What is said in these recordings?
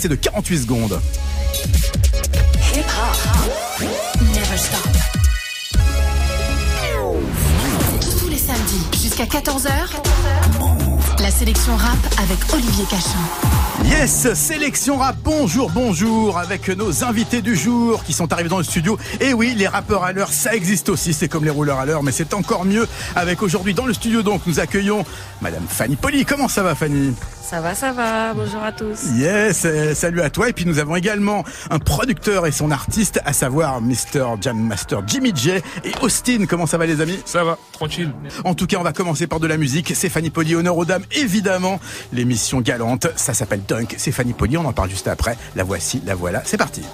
passé de 48 secondes. Tous les samedis jusqu'à 14h. La sélection rap avec Olivier Cachin. Yes, sélection rap, bonjour, bonjour, avec nos invités du jour qui sont arrivés dans le studio. Et oui, les rappeurs à l'heure, ça existe aussi, c'est comme les rouleurs à l'heure, mais c'est encore mieux avec aujourd'hui dans le studio donc nous accueillons Madame Fanny Poli. Comment ça va Fanny? Ça va, ça va, bonjour à tous. Yes, euh, salut à toi. Et puis nous avons également un producteur et son artiste, à savoir Mr. Jam Master Jimmy J et Austin. Comment ça va les amis? Ça va, tranquille. En tout cas, on va commencer par de la musique. C'est Fanny Poli, honneur aux dames, évidemment. L'émission galante, ça s'appelle Dunk. C'est Fanny Poli, on en parle juste après. La voici, la voilà. C'est parti.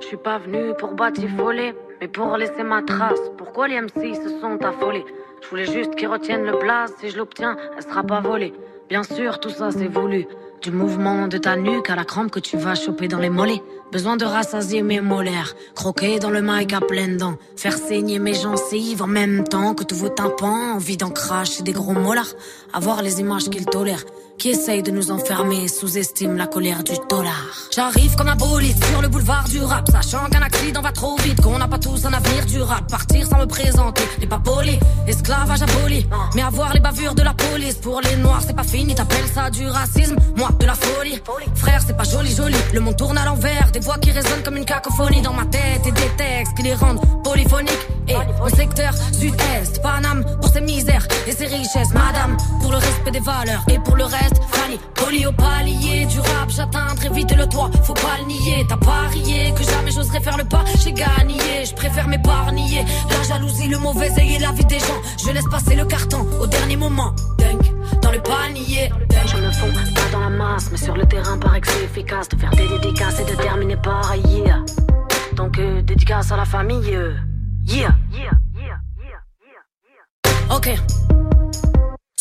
Je suis pas venu pour batifoler, mais pour laisser ma trace. Pourquoi les MC se sont affolés? Je voulais juste qu'ils retiennent le blaze. Si je l'obtiens, elle sera pas volée. Bien sûr, tout ça c'est voulu. Du mouvement de ta nuque à la crampe que tu vas choper dans les mollets. Besoin de rassasier mes molaires. Croquer dans le mic à pleines dents. Faire saigner mes gencives en même temps que tous vos tympans. Envie d'en cracher des gros molars. Avoir les images qu'ils tolèrent. Qui essayent de nous enfermer, sous-estiment la colère du dollar. J'arrive comme un bolide sur le boulevard du rap, sachant qu'un accident va trop vite, qu'on n'a pas tous un avenir durable. Partir sans me présenter n'est pas poli, esclavage aboli. Mais avoir les bavures de la police pour les noirs, c'est pas fini, t'appelles ça du racisme, moi de la folie. Frère, c'est pas joli, joli, le monde tourne à l'envers, des voix qui résonnent comme une cacophonie dans ma tête et des textes qui les rendent polyphoniques. Et au secteur sud-est, Paname pour ses misères et ses richesses, madame, pour le respect des valeurs et pour le reste, Fanny, poli au palier du rap, j'atteindrai vite le toit, faut pas le nier, t'as parié que jamais j'oserais faire le pas, j'ai gagné, je préfère m'épargner, la jalousie, le mauvais œil et la vie des gens, je laisse passer le carton au dernier moment, dunk, dans le panier, je me fonds pas dans la masse, mais sur le terrain paraît que c'est efficace de faire des dédicaces et de terminer par yeah. Donc euh, dédicace à la famille, euh, yeah. Ok.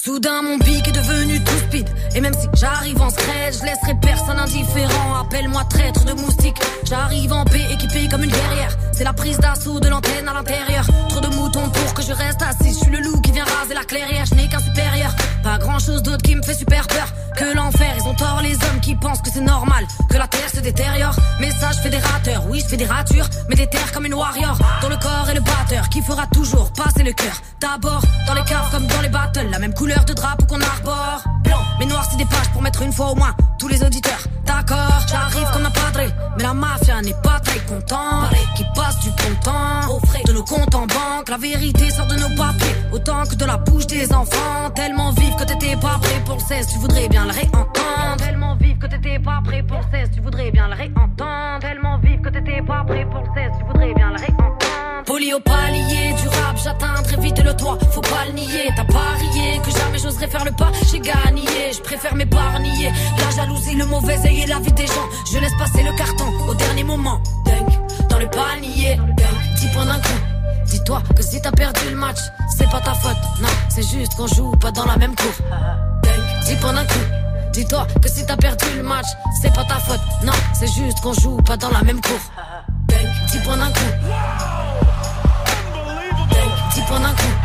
Soudain mon bic est devenu tout speed. Et même si j'arrive en scred Je laisserai personne indifférent. Appelle-moi traître de moustique J'arrive en paix équipé comme une guerrière. C'est la prise d'assaut de l'antenne à l'intérieur. Trop de moutons pour que je reste assis. Je suis le loup qui vient raser la clairière. Je n'ai qu'un supérieur. Pas grand chose d'autre qui me fait super peur Que l'enfer. Ils ont tort les hommes qui pensent que c'est normal Que la terre se détériore. Message fédérateur Oui je fais des ratures Mais des terres comme une warrior. Dans le corps et le batteur Qui fera toujours passer le cœur. D'abord dans les caves comme dans les battles. La même couleur de drapeau qu'on arbore. Blanc, mais noir c'est des pages pour mettre une fois au moins Tous les auditeurs, d'accord J'arrive comme un padré Mais la mafia n'est pas très content Qui passe du bon temps Au frais. de nos comptes en banque. La vérité sort de nos papiers Autant que de la bouche des enfants. Tellement vive que t'étais pas prêt pour le 16 Tu voudrais bien le réentendre. Tellement vive que t'étais pas prêt pour le 16 Tu voudrais bien le réentendre. Tellement vive que t'étais pas prêt pour le 16 Tu voudrais bien le réentendre Poli au palier du rap, j'atteindrai vite le toit, faut pas le nier. T'as parié que jamais j'oserais faire le pas, j'ai gagné, je préfère m'épargner. La jalousie, le mauvais œil et la vie des gens, je laisse passer le carton au dernier moment. Dunk, dans le panier, dunk, 10 points d'un coup. Dis-toi que si t'as perdu le match, c'est pas ta faute, non, c'est juste qu'on joue pas dans la même cour. Dunk, 10 points d'un coup. Dis-toi que si t'as perdu le match, c'est pas ta faute, non, c'est juste qu'on joue pas dans la même cour. Dunk, 10 points d'un coup. 10 points d'un coup.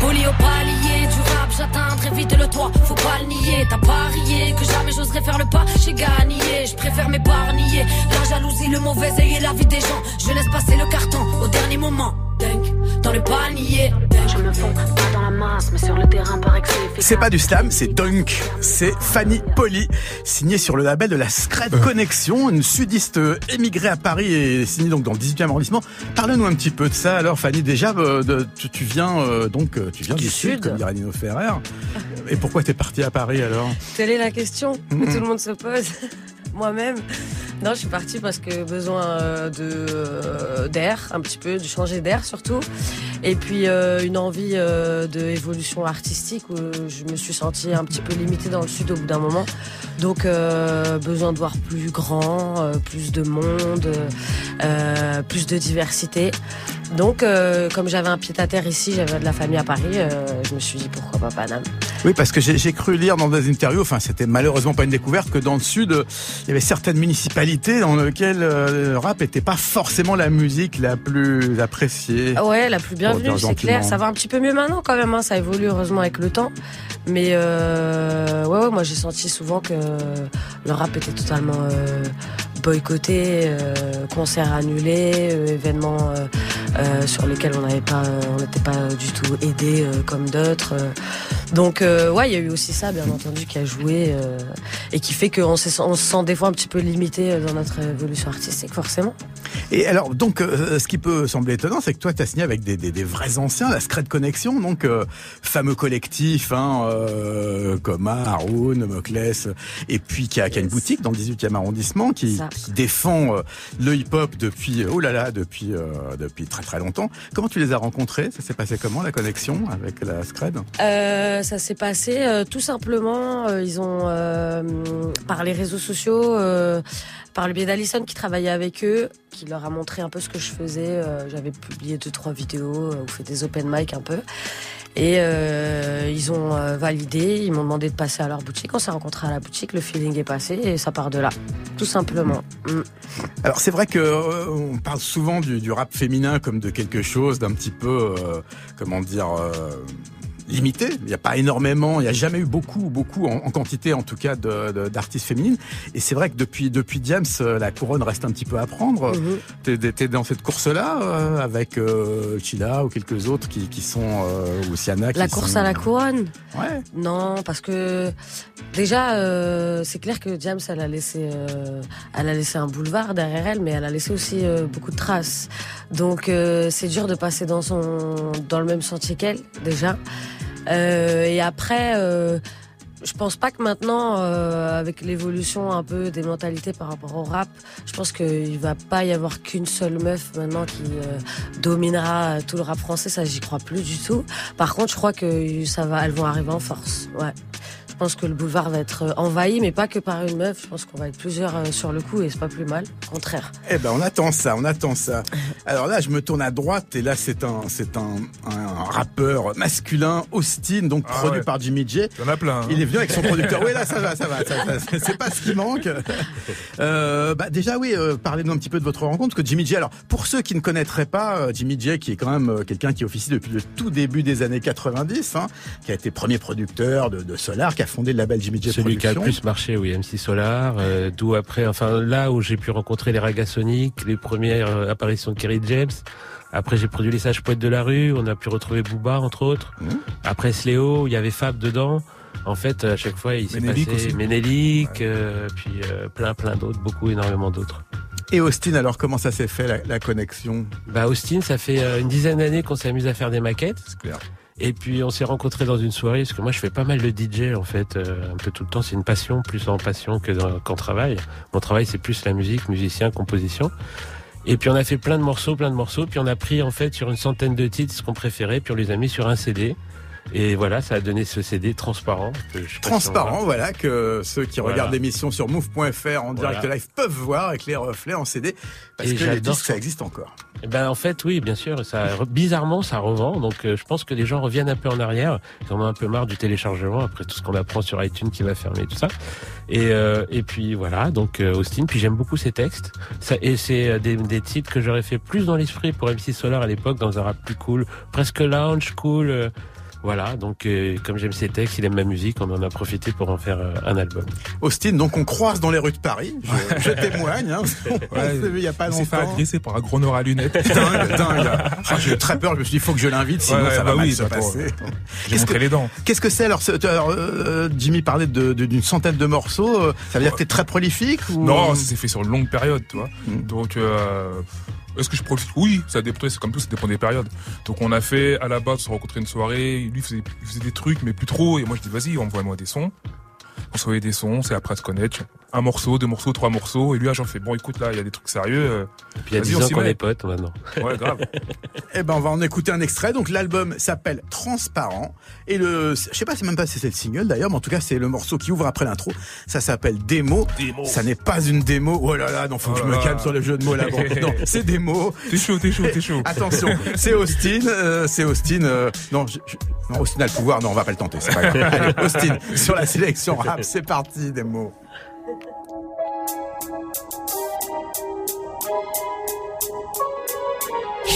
Poli au palier du rap, j'atteindrai vite le toit, faut pas le nier. T'as parié que jamais j'oserais faire le pas, j'ai gagné, je préfère m'épargner. La jalousie, le mauvais et la vie des gens, je laisse passer le carton au dernier moment. Dans le panier. Je me fonds pas dans la masse, mais sur le terrain que c'est pas du slam, c'est Dunk. C'est Fanny Poli, signée sur le label de la Scred Connexion, une sudiste euh, émigrée à Paris et signée donc dans le 18e arrondissement. Parle-nous un petit peu de ça. Alors Fanny, déjà, euh, de- tu, tu viens euh, donc euh, tu viens du, Du sud, sud. comme dirait Nino Ferrer. Et pourquoi t'es parti à Paris alors? Telle est la question que tout le monde se pose. Moi-même. Non, je suis partie parce que besoin euh, de euh, d'air, un petit peu, de changer d'air surtout. Et puis euh, une envie euh, de évolution artistique où je me suis sentie un petit peu limitée dans le sud au bout d'un moment. Donc besoin de voir plus grand, plus de monde, plus de diversité. Donc comme j'avais un pied à terre ici, j'avais de la famille à Paris, je me suis dit pourquoi pas Paname. Oui, parce que j'ai cru lire dans des interviews, enfin c'était malheureusement pas une découverte, que dans le sud, il y avait certaines municipalités dans lesquelles euh, le rap n'était pas forcément la musique la plus appréciée. Ouais, la plus bienvenue, c'est clair. Ça va un petit peu mieux maintenant quand même, hein. ça évolue heureusement avec le temps. Mais euh, ouais, ouais, moi j'ai senti souvent que le rap était totalement euh, boycotté, euh, concerts annulés, euh, événements sur lesquels on n'avait pas, on n'était pas du tout aidé comme d'autres. Donc ouais, il y a eu aussi ça, bien entendu, qui a joué et qui fait qu'on se, sent des fois un petit peu limité dans notre évolution artistique, forcément. Et alors, donc, ce qui peut sembler étonnant, c'est que toi, tu as signé avec des, des, des, vrais anciens, la Scred Connection, donc fameux collectif, hein, comme Haroun, Mokles, et puis qui a, qui a une boutique dans le 18e arrondissement, qui, qui défend euh, le hip-hop depuis, oh là là, depuis, euh, depuis très très longtemps. Comment tu les as rencontrés? Ça s'est passé comment la connexion avec la Scred? Euh, Ça s'est passé euh, tout simplement, ils ont par les réseaux sociaux, par le biais d'Alison qui travaillait avec eux, qui leur a montré un peu ce que je faisais. J'avais publié deux trois vidéos ou fait des open mic un peu. Et euh, ils ont euh, validé, ils m'ont demandé de passer à leur boutique. On s'est rencontrés à la boutique, le feeling est passé et ça part de là, tout simplement. Mm. Alors c'est vrai que euh, on parle souvent du, du, rap féminin comme de quelque chose d'un petit peu, euh, comment dire limité. Il n'y a pas énormément, il n'y a jamais eu beaucoup, beaucoup en, quantité en tout cas d'artistes féminines. Et c'est vrai que depuis depuis Diams, euh, la couronne reste un petit peu à prendre. Mm T'es dans cette course-là euh, avec euh, Chila ou quelques autres qui, qui sont euh, ou Siana. la course à la couronne. Ouais. Non, parce que déjà euh, c'est clair que Diams elle a laissé elle a laissé un boulevard derrière elle, mais elle a laissé aussi beaucoup de traces. Donc c'est dur de passer dans son dans le même sentier qu'elle déjà. Euh, et après, euh, je pense pas que maintenant, euh, avec l'évolution un peu des mentalités par rapport au rap, je pense qu'il va pas y avoir qu'une seule meuf maintenant qui euh, dominera tout le rap français. Ça, j'y crois plus du tout. Par contre, je crois que ça va, elles vont arriver en force. Ouais. Je pense que le boulevard va être euh, envahi, mais pas que par une meuf. Je pense qu'on va être plusieurs euh, sur le coup et c'est pas plus mal. Au contraire. Eh ben, on attend ça, on attend ça. Alors là, je me tourne à droite et là, c'est un, c'est un, un, rappeur masculin, Austin, donc ah produit par Jimmy J. Il y en a plein. Hein. Il est venu avec son producteur. oui, là, ça va, ça va. c'est pas ce qui manque. Euh, bah, déjà, oui, euh, parlez-nous un petit peu de votre rencontre, parce que Jimmy J. Alors, pour ceux qui ne connaîtraient pas Jimmy J, qui est quand même quelqu'un qui officie depuis le tout début des années 90, hein, qui a été premier producteur de, de Solar, qui a fondé le label Jimmy J Celui qui a le plus marché, oui, MC Solar. Euh, D'où après, enfin là où j'ai pu rencontrer les Ragasonic, les premières euh, apparitions de Kerry James. Après, j'ai produit les Sages Poètes de la rue. On a pu retrouver Booba, entre autres. Mmh. Après Sléo, il y avait Fab dedans. En fait, à chaque fois, il s'est passé Ménélique, euh, puis euh, plein, plein d'autres, beaucoup, énormément d'autres. Et Austin, alors comment ça s'est fait la, la, connexion? Bah Austin, ça fait euh, une dizaine d'années qu'on s'amuse à faire des maquettes. C'est clair. Et puis on s'est rencontrés dans une soirée, parce que moi je fais pas mal de DJ en fait, euh, un peu tout le temps. C'est une passion, plus en passion que qu'en travail. Mon travail c'est plus la musique, musicien, composition. Et puis on a fait plein de morceaux, plein de morceaux. Puis on a pris en fait sur une centaine de titres ce qu'on préférait, puis on les a mis sur un CD. Et voilà, ça a donné ce CD transparent. transparent, voilà, que ceux qui regardent l'émission sur move.fr en direct live peuvent voir avec les reflets en CD. Parce que les disques, ça existe encore. Eh ben en fait, oui, bien sûr. Ça, bizarrement, ça revend. Donc euh, je pense que les gens reviennent un peu en arrière. Ils en ont un peu marre du téléchargement après tout ce qu'on apprend sur iTunes qui va fermer tout ça. Et, euh, et puis voilà, donc euh, Austin. Puis j'aime beaucoup ses textes. Ça, et c'est des, des titres que j'aurais fait plus dans l'esprit pour MC Solar à l'époque, dans un rap plus cool, presque lounge, cool. Voilà, donc euh, comme j'aime ses textes, il aime ma musique, on en a profité pour en faire euh, un album. Austin, donc on croise dans les rues de Paris, je, je témoigne, hein, on ouais, il y a pas longtemps. s'est fait agresser par un gros noir à lunettes. dingue, dingue. Ah, j'ai très peur, je me suis dit, il faut que je l'invite, sinon ouais, ça va bah mal oui, se passer. J'ai montré les dents. Qu'est-ce que c'est alors, euh, Jimmy parlait d'une de, centaine de morceaux, ça veut dire que t'es très prolifique ou... Non, ça s'est fait sur une longue période, tu vois. Mm. Donc... Est-ce que je profite? Oui, ça dépend, c'est comme tout, ça dépend des périodes. Donc on a fait à la base, on se rencontrer une soirée, lui faisait, faisait des trucs, mais plus trop, et moi je dis vas-y, envoie-moi des sons. On s'envoyait des sons, c'est après à se connaître. Un morceau, deux morceaux, trois morceaux. Et lui, ah, j'en fais bon, écoute là, il y a des trucs sérieux. euh, Et puis il y a Vas-y, 10 on ans qu'on est potes maintenant. Ouais, grave. Eh ben, on va en écouter un extrait. Donc, l'album s'appelle Transparent. Et le, je sais pas, c'est même pas si c'est le single d'ailleurs, mais en tout cas, c'est le morceau qui ouvre après l'intro. Ça s'appelle Démo. Démo. Ça n'est pas une démo. Oh là là, non, faut que je Oh me calme sur le jeu de mots là. Bon, non, c'est des mots. T'es chaud, t'es chaud, t'es chaud. Attention, c'est Austin, euh, c'est Austin. euh, non, je- je- non, Austin a le pouvoir. Non, on va pas le tenter. C'est pas grave. Allez, Austin sur la sélection rap. C'est parti, des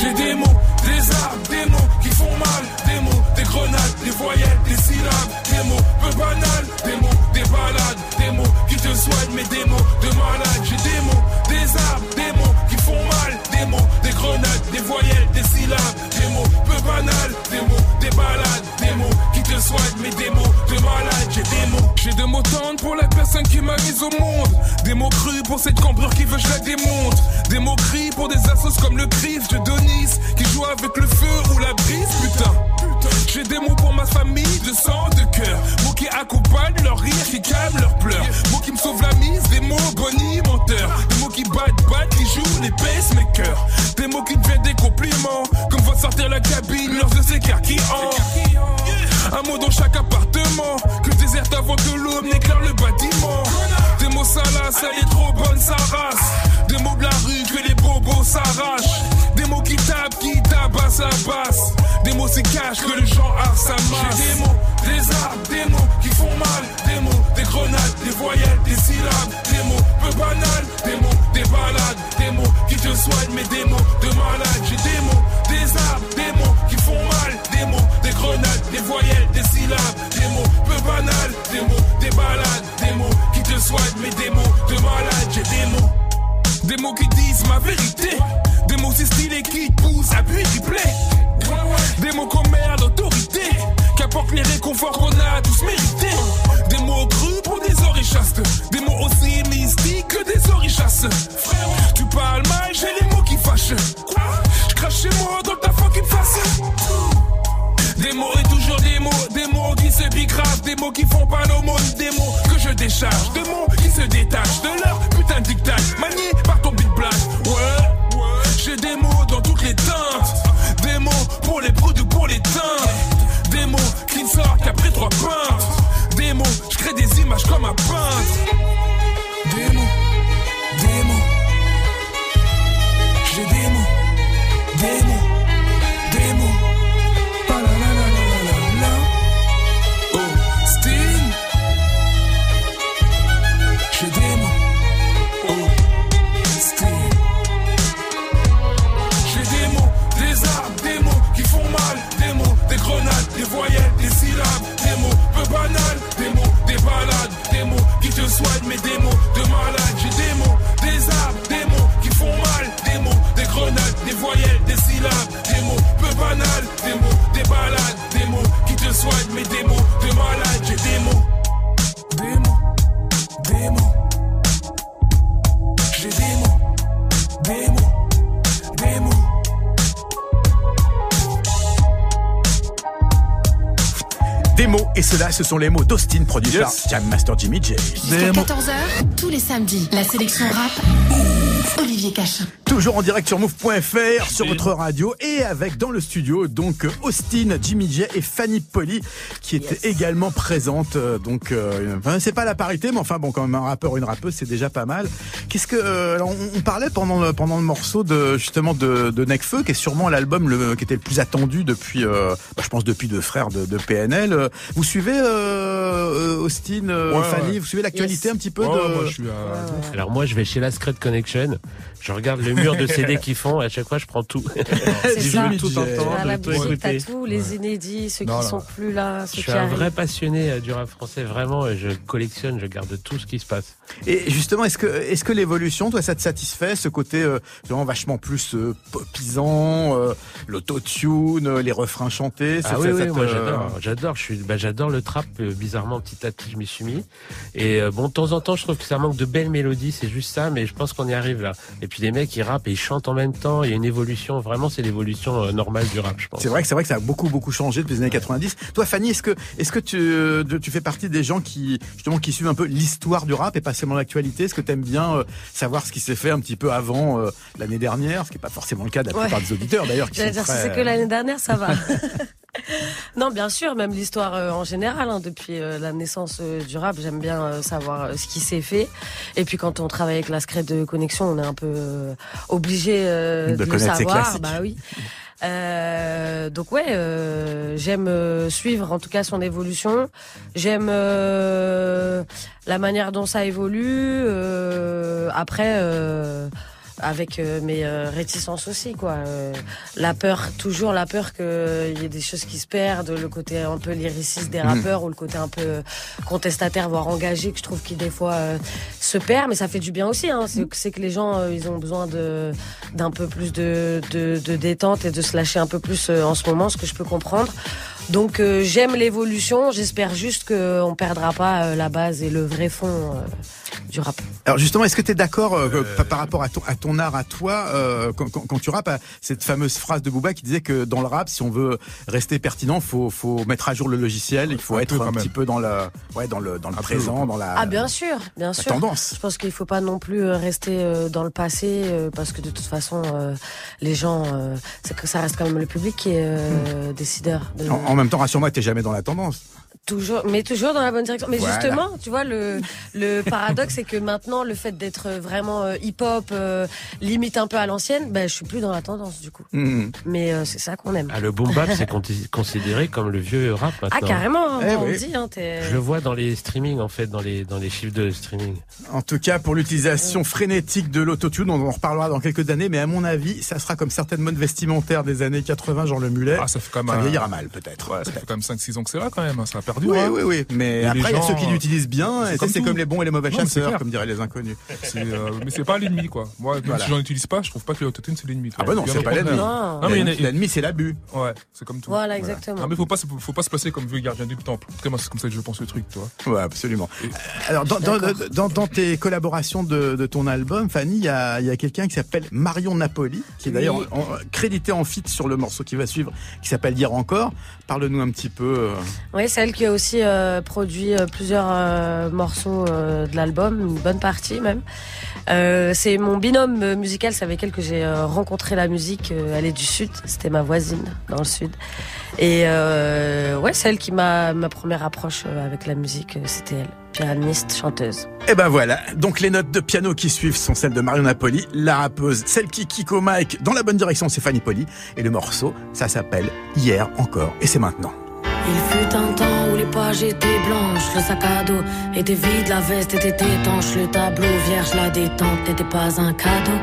J'ai des mots, des armes, des mots qui font mal, des mots, des grenades, des voyelles, des syllabes, des mots peu banals, des mots, des balades, des mots qui te soignent, mais des mots de malade. J'ai des mots, des armes, des mots qui font mal, des mots, des grenades, des voyelles, des syllabes, des mots peu banals, des mots, des balades, soignent, mais des mots de malade. J'ai des mots, j'ai des mots tendres pour la personne qui m'a mise au monde, des mots crus pour cette cambrure qui veut que je la démonte, des mots cris pour des assos comme le griffe de Donis qui joue avec le feu ou la brise, putain. J'ai des mots pour ma famille, de sang, de cœur. Mots qui accompagnent leur rire, qui calment leurs pleurs. Mots qui me sauvent la mise, des mots bonimenteurs. Des mots qui battent, battent, qui jouent les pacemakers. Des mots qui deviennent des compliments. Comme va sortir la cabine, leurs de ces cœurs qui en. Un mot dans chaque appartement. Que déserte avant que l'homme n'éclaire le bâtiment. Des mots salaces, elle est trop bonne, sa race. Des mots de la rue que les bobos s'arrachent. Des mots qui tapent, qui tabassent la basse. Des mots c'est cash que le genre cela, ce sont les mots d'Austin, produit Yes. par Jam Master Jimmy J. Jusqu'à 14h, tous les samedis, la sélection rap, Olivier Cachin. Toujours en direct sur move.fr, sur votre radio, et avec dans le studio, donc, Austin, Jimmy J et Fanny Polly, qui étaient également présentes. euh, Donc, euh, enfin, c'est pas la parité, mais enfin, bon, quand même, un rappeur, une rappeuse, c'est déjà pas mal. Qu'est-ce que, euh, alors, on, on parlait pendant le, pendant le morceau de, justement, de, de Necfeu, qui est sûrement l'album le, qui était le plus attendu depuis, euh, bah, je pense, depuis deux frères de, de PNL. Vous suivez, euh, Austin, euh, Ouais, Fanny, ouais. vous suivez l'actualité Yes. un petit peu Ouais, de... moi, je suis à... Alors moi, je vais chez la Secret Connection. Je regarde le mur de CD qu'ils font. Et à chaque fois, je prends tout. C'est Je ça. veux tout entendre, la tout boutique, t'as écouter. tous les inédits, ceux Non, qui non. sont plus là, Je suis qui un arrivent. vrai passionné euh, du rap français, vraiment. Et je collectionne, je garde tout ce qui se passe. Et justement, est-ce que, est-ce que l'évolution, toi, ça te satisfait, ce côté euh, vraiment vachement plus euh, popisant, euh, l'autotune, euh, les refrains chantés ça- Ah oui, ça- oui, ça moi j'adore. J'adore. Je suis, bah, j'adore j'adore le trap. euh, bizarrement, petit à petit, je m'y suis mis. Et euh, bon, de temps en temps, je trouve que ça manque de belles mélodies. C'est juste ça, mais je pense qu'on y arrive là. Et puis les mecs, ils rappent et ils chantent en même temps. Il y a une évolution. Vraiment, c'est l'évolution euh, normale du rap, je pense. C'est vrai que c'est vrai que ça a beaucoup beaucoup changé depuis les années 90. Toi, Fanny, est-ce que est-ce que tu euh, tu fais partie des gens qui justement qui suivent un peu l'histoire du rap et pas seulement l'actualité Est-ce que tu aimes bien euh, savoir ce qui s'est fait un petit peu avant euh, l'année dernière, ce qui est pas forcément le cas de la Ouais. plupart des auditeurs d'ailleurs si c'est que l'année dernière, ça va. non, bien sûr, même l'histoire euh, en général, hein, depuis euh, la naissance euh, du rap, j'aime bien euh, savoir euh, ce qui s'est fait. Et puis quand on travaille avec la Scred de connexion, on est un peu euh, obligé euh, De de, le connaître ses savoir. Bah oui. Euh, donc ouais, euh, j'aime euh, suivre en tout cas son évolution. J'aime la manière dont ça évolue. après, avec euh, mes euh, réticences aussi, quoi. Euh, la peur, toujours la peur qu'il y ait des choses qui se perdent, le côté un peu lyriciste des rappeurs ou le côté un peu contestataire, voire engagé, que je trouve qui des fois euh, se perd, mais ça fait du bien aussi. Hein. C'est c'est que les gens, euh, ils ont besoin de d'un peu plus de, de, de détente et de se lâcher un peu plus euh, en ce moment, ce que je peux comprendre. Donc euh, j'aime l'évolution, j'espère juste qu'on perdra pas euh, la base et le vrai fond euh, du rap. Alors justement, est-ce que tu es d'accord euh, par- rapport à ton, à ton art, à toi, euh, quand, quand- quand tu rappes, à cette fameuse phrase de Booba qui disait que dans le rap, si on veut rester pertinent, faut faut mettre à jour le logiciel, il faut Un être peu, un petit peu dans le ouais dans le dans le peu, présent, dans la, Ah bien sûr, bien la sûr. tendance. Je pense qu'il faut pas non plus euh, rester euh, dans le passé euh, parce que de toute façon euh, les gens euh, c'est que ça reste quand même le public qui est euh, décideur de En, en même temps, rassure-moi, t'es jamais dans la tendance. Toujours mais toujours dans la bonne direction. Mais Voilà. justement, tu vois le le paradoxe c'est que maintenant le fait d'être vraiment euh, hip-hop euh, limite un peu à l'ancienne, ben je suis plus dans la tendance du coup. Mhm. Mais euh, c'est ça qu'on aime. Ah, le boom bap, c'est con- considéré comme le vieux rap Ah maintenant. carrément, Eh on oui. dit hein, Je le vois dans les streamings, en fait, dans les, dans les chiffres de streaming. En tout cas, pour l'utilisation frénétique de l'autotune, on en reparlera dans quelques années, mais à mon avis, ça sera comme certaines modes vestimentaires des années 80, genre le mulet. Ah, ça fait quand même ça un- vieillira mal, peut-être. Ouais, ça fait quand même 5-6 ans que c'est là quand même, hein, ça a perdu. Oui, hein. oui, oui. Mais Et après, il y a ceux qui euh, l'utilisent bien, c'est comme c'est tout. comme les bons et les mauvais Non, chasseurs, comme diraient les inconnus. Euh, mais c'est pas l'ennemi quoi. Moi, même Voilà. si j'en utilise pas, je trouve pas que l'autotune c'est l'ennemi. Ah bah non, c'est pas l'ennemi. Non. Non, mais il y en a- L'ennemi, c'est l'abus. Ouais, c'est comme tout. Voilà, exactement. Non, mais faut pas, se- faut pas se passer comme vieux gardien du temple. En tout cas, moi, c'est comme ça que je pense le truc, toi. Ouais, absolument. Et- Alors, dans, tes collaborations de, ton album, Fanny, il y a, il y a quelqu'un qui s'appelle Marion Napoli, qui est d'ailleurs Oui. crédité en feat sur le morceau qui va suivre, qui s'appelle Dire encore. Parle-nous un petit peu. euh, Oui, c'est elle qui a aussi euh, produit euh, plusieurs euh, morceaux de l'album, une bonne partie même. C'est mon binôme musical, c'est avec elle que j'ai rencontré la musique. Elle est du sud, c'était ma voisine dans le sud. Et ouais, c'est elle qui m'a ma première approche avec la musique, c'était elle, pianiste, chanteuse. Et ben voilà, donc les notes de piano qui suivent sont celles de Marion Napoli, la rappeuse, celle qui kick au mic dans la bonne direction, c'est Fanny Poli, et le morceau, ça s'appelle Hier encore, et c'est maintenant. Il fut un temps où les pages étaient blanches, le sac à dos était vide, la veste était étanche, le tableau vierge, la détente n'était pas un cadeau.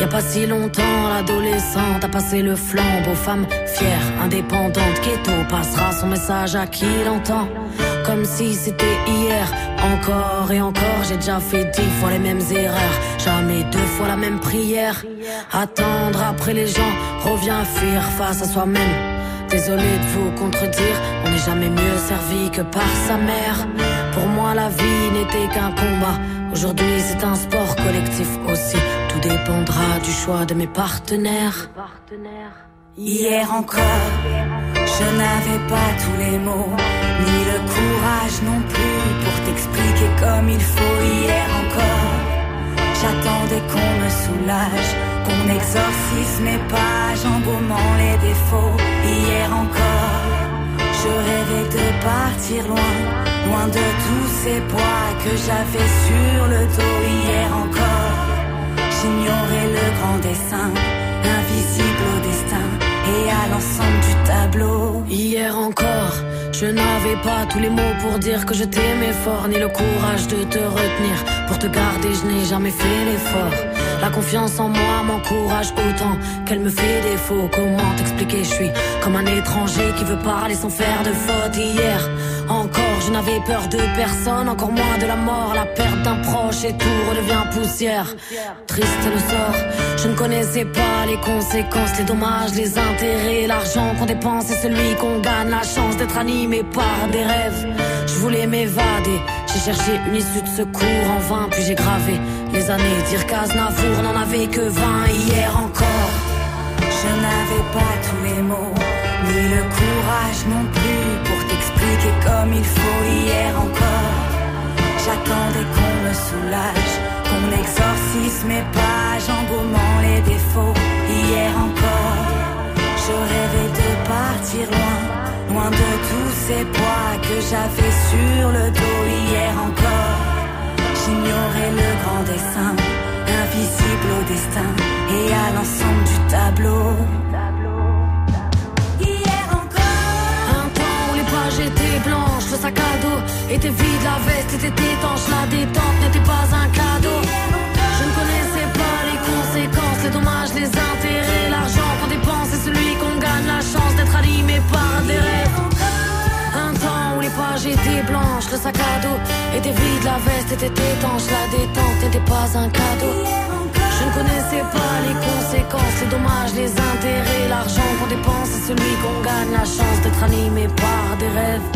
Y a pas si longtemps, l'adolescente a passé le flambeau, femme fière, indépendante, Keto passera son message à qui l'entend. Comme si c'était hier, encore et encore, j'ai déjà fait dix fois les mêmes erreurs, jamais deux fois la même prière. Attendre après les gens, revient fuir face à soi-même. Désolé de vous contredire, on n'est jamais mieux servi que par sa mère. Pour moi, la vie n'était qu'un combat. Aujourd'hui, c'est un sport collectif aussi. Tout dépendra du choix de mes partenaires. Hier encore, je n'avais pas tous les mots, ni le courage non plus pour t'expliquer comme il faut. Hier encore, j'attendais qu'on me soulage, qu'on exorcise mes pages en gommant les défauts. Hier encore, je rêvais de partir loin, loin de tous ces poids que j'avais sur le dos. Hier encore, j'ignorais le grand dessin, invisible au destin et à l'ensemble du tableau. Hier encore, je n'avais pas tous les mots pour dire que je t'aimais fort, ni le courage de te retenir. Pour te garder, je n'ai jamais fait l'effort. La confiance en moi m'encourage autant qu'elle me fait défaut. Comment t'expliquer, je suis comme un étranger qui veut parler sans faire de faute. Hier encore, je n'avais peur de personne, encore moins de la mort, la perte d'un proche et tout redevient poussière. Triste le sort, je ne connaissais pas les conséquences, les dommages, les intérêts, l'argent qu'on dépense et celui qu'on gagne, la chance d'être animé par des rêves. Je voulais m'évader, j'ai cherché une issue de secours en vain, puis j'ai gravé les années. Dire qu'Aznavour n'en avait que 20 hier encore. Je n'avais pas tous les mots, ni le courage non plus pour t'expliquer comme il faut hier encore. J'attendais qu'on me soulage, qu'on exorcise mes pages en gommant les défauts. Hier encore, je rêvais de partir loin, loin de tous ces poids que j'avais sur le dos. Hier encore, j'ignorais le grand dessin, invisible au destin et à l'ensemble du tableau. Hier encore. Un temps où les pages étaient blanches, le sac à dos était vide, la veste était étanche, la détente n'était pas un cadeau. Je ne connaissais pas les conséquences, les dommages, les intérêts, l'argent qu'on dépense et celui qu'on gagne, la chance d'être animé par pages étaient blanches, le sac à dos était vide, la veste était étanche, la détente n'était pas un cadeau. Je ne connaissais pas les conséquences, les dommages, les intérêts, l'argent qu'on dépense et celui qu'on gagne, la chance d'être animé par des rêves.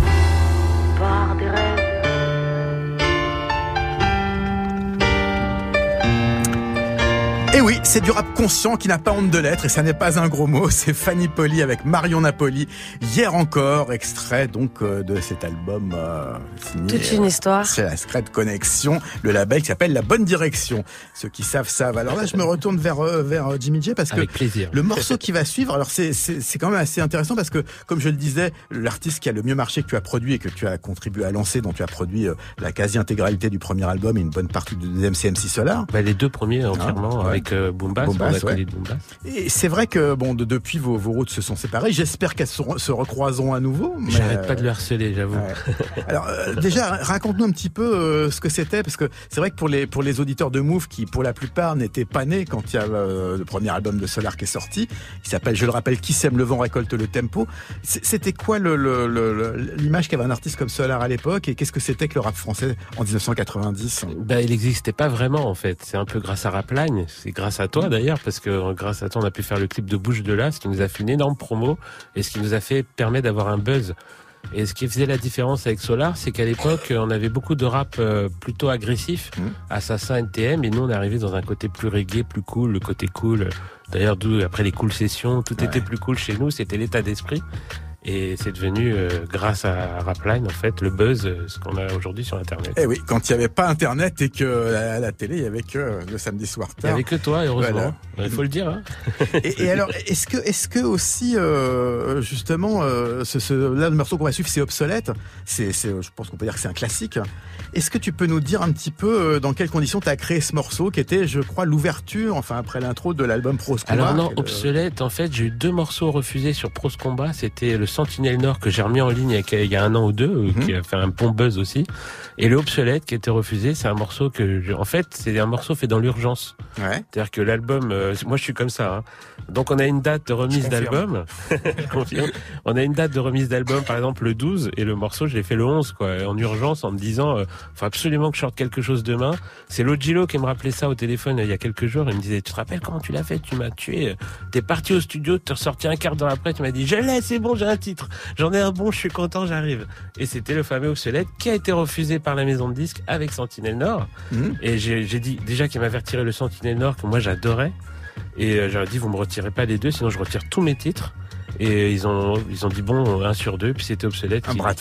Et oui, c'est du rap conscient qui n'a pas honte de l'être et ça n'est pas un gros mot. C'est Fanny Poli avec Marion Napoli. Hier encore, extrait donc euh, de cet album euh, signé. Toute une histoire. C'est la Secret Connexion, le label qui s'appelle La Bonne Direction. Ceux qui savent savent. Alors là, je me retourne vers euh, vers euh, Jimmy J parce que Avec plaisir. le morceau qui va suivre, alors c'est c'est c'est quand même assez intéressant parce que comme je le disais, l'artiste qui a le mieux marché que tu as produit et que tu as contribué à lancer, dont tu as produit euh, la quasi-intégralité du premier album et une bonne partie du deuxième CMC Solar. Bah, les deux premiers entièrement ouais. avec euh, ouais. Et c'est vrai que bon, de- depuis vos, vos routes se sont séparées. J'espère qu'elles se, se recroiseront à nouveau. mais, J'arrête euh, pas de le harceler, j'avoue. Ouais. Alors euh, déjà, raconte-nous un petit peu euh, ce que c'était, parce que c'est vrai que pour les pour les auditeurs de Move, qui pour la plupart n'étaient pas nés quand il y a euh, le premier album de Solar qui est sorti, il s'appelle, je le rappelle, Qui sème le vent récolte le tempo. C'était quoi le- le- le- le- l'image qu'avait un artiste comme Solar à l'époque, et qu'est-ce que c'était que le rap français en 1990 Bah, il n'existait pas vraiment en fait. C'est un peu grâce à Raplagne, c'est grâce à toi d'ailleurs, parce que euh, grâce à toi on a pu faire le clip de Bouche de là, ce qui nous a fait une énorme promo et ce qui nous a fait permettre d'avoir un buzz. Et ce qui faisait la différence avec Solar, c'est qu'à l'époque on avait beaucoup de rap euh, plutôt agressif, Mhm. assassin NTM, et nous on est arrivé dans un côté plus reggae, plus cool, le côté cool. D'ailleurs, d'où après les cool sessions, tout Ouais. était plus cool chez nous, c'était l'état d'esprit. Et c'est devenu, euh, grâce à Rapline, en fait, le buzz, euh, ce qu'on a aujourd'hui sur Internet. Eh oui, quand il n'y avait pas Internet et que la, la télé, il y avait que euh, le samedi soir Il n'y tard. avait que toi, heureusement. Voilà. Il faut le dire. Hein. Et, et alors, est-ce que, est-ce que aussi, euh, justement, euh, ce, ce, là, le morceau qu'on va suivre, c'est obsolète. C'est, je pense qu'on peut dire que c'est un classique. Est-ce que tu peux nous dire un petit peu dans quelles conditions tu as créé ce morceau, qui était, je crois, l'ouverture, enfin après l'intro de l'album Prose Combat Alors non, est le- obsolète, en fait, j'ai eu deux morceaux refusés sur Pros Combat. C'était le Sentinelle Nord que j'ai remis en ligne il y a- un an ou deux, euh, Mhm. qui a fait un bon buzz aussi. Et le Obsolète qui a été refusé, c'est un morceau que, je- en fait, c'est un morceau fait dans l'urgence. Ouais. C'est-à-dire que l'album, euh, moi je suis comme ça. Hein. Donc on a une date de remise d'album. On a une date de remise d'album, par exemple le 12, et le morceau je l'ai fait le 11, quoi, en urgence, en me disant, euh, faut absolument que je sorte quelque chose demain. C'est Logilo qui me rappelait ça au téléphone euh, il y a quelques jours. Il me disait, tu te rappelles comment tu l'as fait? Tu m'as tué. T'es parti au studio, t'es ressorti un quart d'heure après, tu m'as dit, je l'ai, c'est bon, j'ai un titre. J'en ai un bon, je suis content, j'arrive. Et c'était le fameux obsolète qui a été refusé par la maison de disques avec Sentinelle Nord. Mhm. Et j'ai j'ai dit déjà qu'il m'avait retiré le Sentinelle Nord que moi j'adorais. Et euh, j'aurais dit vous me retirez pas les deux, sinon je retire tous mes titres. Et ils ont ils ont dit bon un sur deux, puis c'était obsolète Un bras de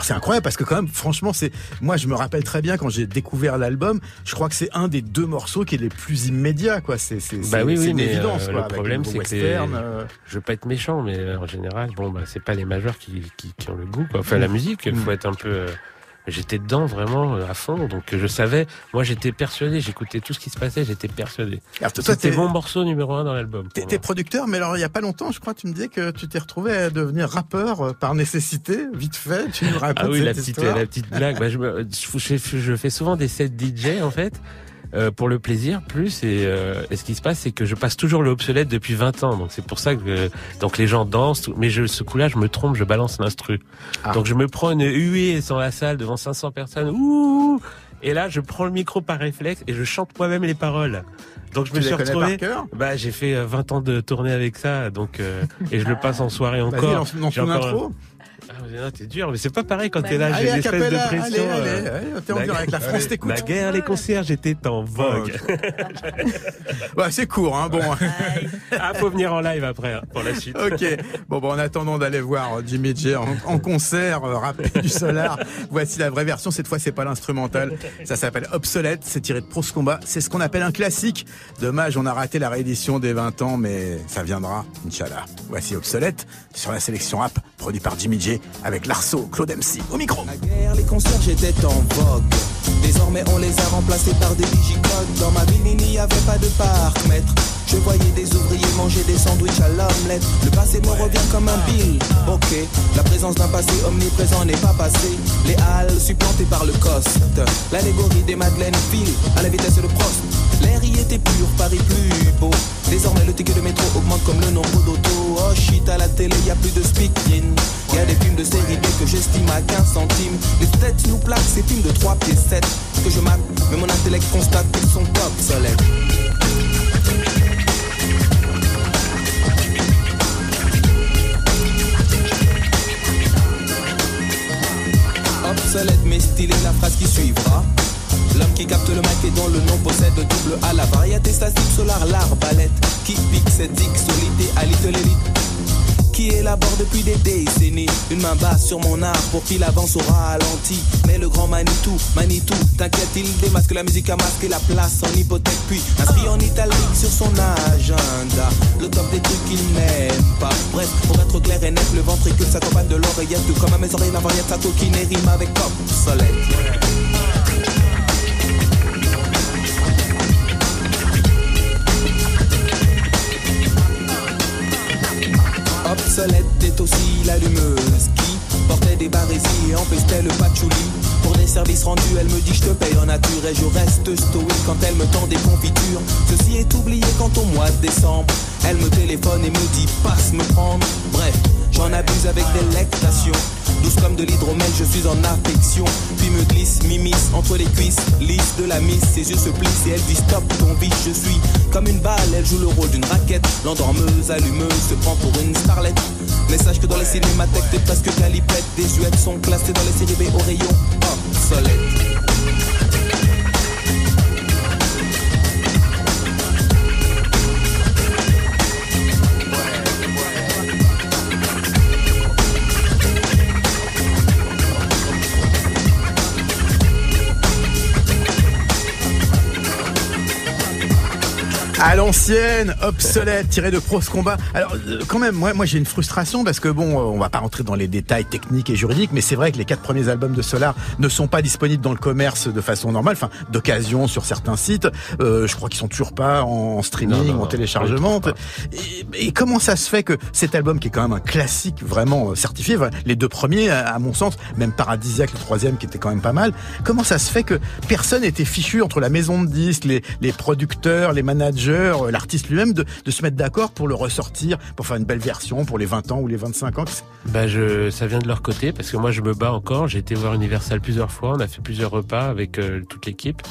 c'est incroyable parce que quand même, franchement, c'est moi je me rappelle très bien quand j'ai découvert l'album. Je crois que c'est un des deux morceaux qui est les plus immédiats, quoi. C'est c'est Bah oui, oui, une évidence, euh, quoi. le problème, c'est que euh, Je veux pas être méchant, mais euh, en général bon bah c'est pas les majeurs qui, qui, qui ont le goût. Quoi. Enfin la musique, il faut Mm. être un peu. J'étais dedans vraiment euh, à fond, donc euh, je savais. Moi j'étais persuadé, j'écoutais tout ce qui se passait, j'étais persuadé. C'était mon morceau numéro un dans l'album. Moi. producteur, mais alors il y a pas longtemps, je crois, tu me disais que tu t'es retrouvé à devenir rappeur euh, par nécessité, vite fait. Tu nous racontes Ah oui, cette la petite, histoire la petite blague. Bah, je, me- je, je- je fais souvent des sets DJ en fait. Euh, pour le plaisir plus et, euh, et ce qui se passe c'est que je passe toujours le obsolète depuis 20 ans. Donc c'est pour ça que donc les gens dansent mais je ce coup-là je me trompe je balance l'instru. Ah. donc je me prends une huée dans la salle devant 500 personnes. Ouh! Et là je prends le micro par réflexe et je chante moi-même les paroles. Donc je me Tu suis retrouvé par bah j'ai fait euh, 20 ans de tournée avec ça donc euh, et je le passe en soirée encore. J'ai encore- intro. Ah, mais non, t'es dur mais c'est pas pareil quand Bah, t'es là j'ai une espèce de pression allez, euh, allez, en la- France t'écoute. la guerre, les concerts, j'étais en vogue. Ouais, c'est court, hein, bon. Ah, faut venir en live après hein, pour la suite. Ok. Bon, bon, en attendant d'aller voir Jimmy J en, en concert, euh, du Solar, voici la vraie version. Cette fois, c'est pas l'instrumental. Ça s'appelle Obsolète. C'est tiré de Prose Combat. C'est ce qu'on appelle un classique. Dommage, on a raté la réédition des 20 ans, mais ça viendra, Inch'Allah. Voici Obsolète sur la sélection rap, produit par Jimmy J avec Larceau, Claude MC au micro. La guerre, les concerts, j'étais en vogue. Désormais, on les a remplacés par des digicodes. Dans ma ville, il n'y avait pas de parc-mètre. Je voyais des ouvriers manger des sandwichs à l'omelette. Le passé me revient comme un bill. Ok, la présence d'un passé omniprésent n'est pas passé. Les halles supplantées par le coste. L'allégorie des Madeleines file à la vitesse de Prost. L'air y était pur, Paris plus beau. Désormais, le ticket de métro augmente comme le nombre d'autos. Oh shit, à la télé, y a plus de speaking. Y a des films de série B que j'estime à 15 centimes. Les têtes nous plaquent ces films de 3 pieds 7 que je mate, mais mon intellect constate qu'ils sont obsolètes. Obsolète mais stylé la phrase qui suivra. L'homme qui capte le mic et dont le nom possède double A. La variété statique solar, l'arbalète qui pique cette solité à Little Elite qui élabore depuis des décennies une main basse sur mon art pour qu'il avance au ralenti. Mais le grand Manitou, Manitou, t'inquiète, il démasque la musique à masquer la place en hypothèque, puis inscrit en italique sur son agenda. Le top des trucs qu'il n'aime pas. Bref, pour être clair et net, le ventricule s'accompagne de l'oreillette, tout comme à mes oreilles, la variette, sa coquine rime avec. Obsolète l'allumeuse qui portait des barésies et empestait le patchouli. Pour des services rendus, elle me dit je te paye en nature et je reste stoïque quand elle me tend des confitures. Ceci est oublié quand au mois de décembre, elle me téléphone et me dit passe me prendre. Bref, j'en abuse avec délectation. Douce comme de l'hydromel, je suis en affection. Puis me glisse, m'immisce entre les cuisses, lisse de la miss. Ses yeux se plissent et elle dit stop ton vice. Je suis comme une balle, elle joue le rôle d'une raquette. L'endormeuse, allumeuse, se prend pour une starlette. Mais sache que dans les cinémathèques, t'es presque calipette. Des huettes sont classées dans les séries B au rayon obsolète. À l'ancienne, obsolète, tiré de Prose Combat. Alors, euh, quand même, moi, moi j'ai une frustration parce que bon, euh, on va pas rentrer dans les détails techniques et juridiques, mais c'est vrai que les quatre premiers albums de Solar ne sont pas disponibles dans le commerce de façon normale, enfin, d'occasion sur certains sites. Euh, je crois qu'ils sont toujours pas en streaming, Non, non, en téléchargement. Et, et comment ça se fait que cet album, qui est quand même un classique vraiment euh, certifié, les deux premiers, à, à mon sens, même Paradisiaque, le troisième, qui était quand même pas mal, comment ça se fait que personne n'était fichu entre la maison de disques, les, les producteurs, les managers, euh, l'artiste lui-même, de, de se mettre d'accord pour le ressortir, pour faire une belle version pour les 20 ans ou les 25 ans Bah je, ça vient de leur côté parce que moi je me bats encore. J'ai été voir Universal plusieurs fois. On a fait plusieurs repas avec euh, toute l'équipe.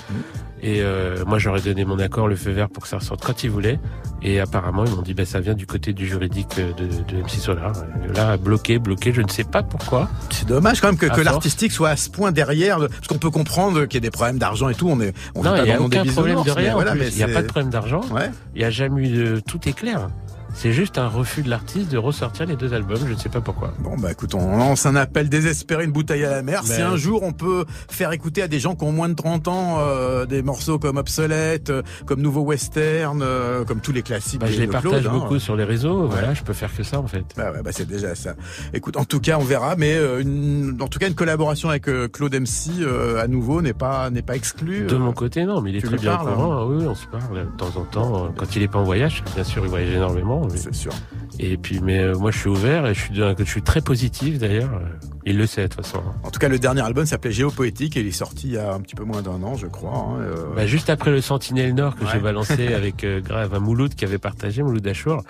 Et euh, moi j'aurais donné mon accord, le feu vert pour que ça ressorte quand ils voulaient. Et apparemment ils m'ont dit bah ça vient du côté du juridique de, de MC Solar. Là bloqué, bloqué. Je ne sais pas pourquoi. C'est dommage quand même que, que l'artistique soit à ce point derrière, de- parce qu'on peut comprendre qu'il y a des problèmes d'argent et tout. On est, on non, vit pas il n'y a dans aucun des problème de rien. voilà, Il n'y a pas de problème d'argent. Ouais. Il n'y a jamais eu de... Tout est clair. C'est juste un refus de l'artiste de ressortir les deux albums. Je ne sais pas pourquoi. Bon bah écoute, on lance un appel désespéré, une bouteille à la mer. Si Mais- un jour on peut faire écouter à des gens qui ont moins de 30 ans euh, des morceaux comme Obsolète, euh, comme Nouveau Western, euh, comme tous les classiques Bah, je les partage Claude, hein. beaucoup sur les réseaux. Voilà, je peux faire que ça en fait. Bah ouais, bah c'est déjà ça. Écoute, en tout cas, on verra, mais euh, une- en tout cas, une collaboration avec euh, Claude MC euh, à nouveau n'est pas n'est pas exclue. De mon côté, non, mais il est tu très bien parles, courant. Oui, oui, on se parle de temps en temps. Quand il est pas en voyage, bien sûr, il voyage énormément. Évidemment. C'est sûr. Et puis, mais euh, moi, je suis ouvert et je suis, je suis très positif d'ailleurs. Euh, Il le sait de toute façon. En tout cas, le dernier album s'appelait Géopoétique et il est sorti il y a un petit peu moins d'un an, je crois. hein, euh, Bah, juste après le Sentinelle Nord que Ouais. j'ai balancé avec euh, grave un Mouloud qui avait partagé, Mouloud Achour,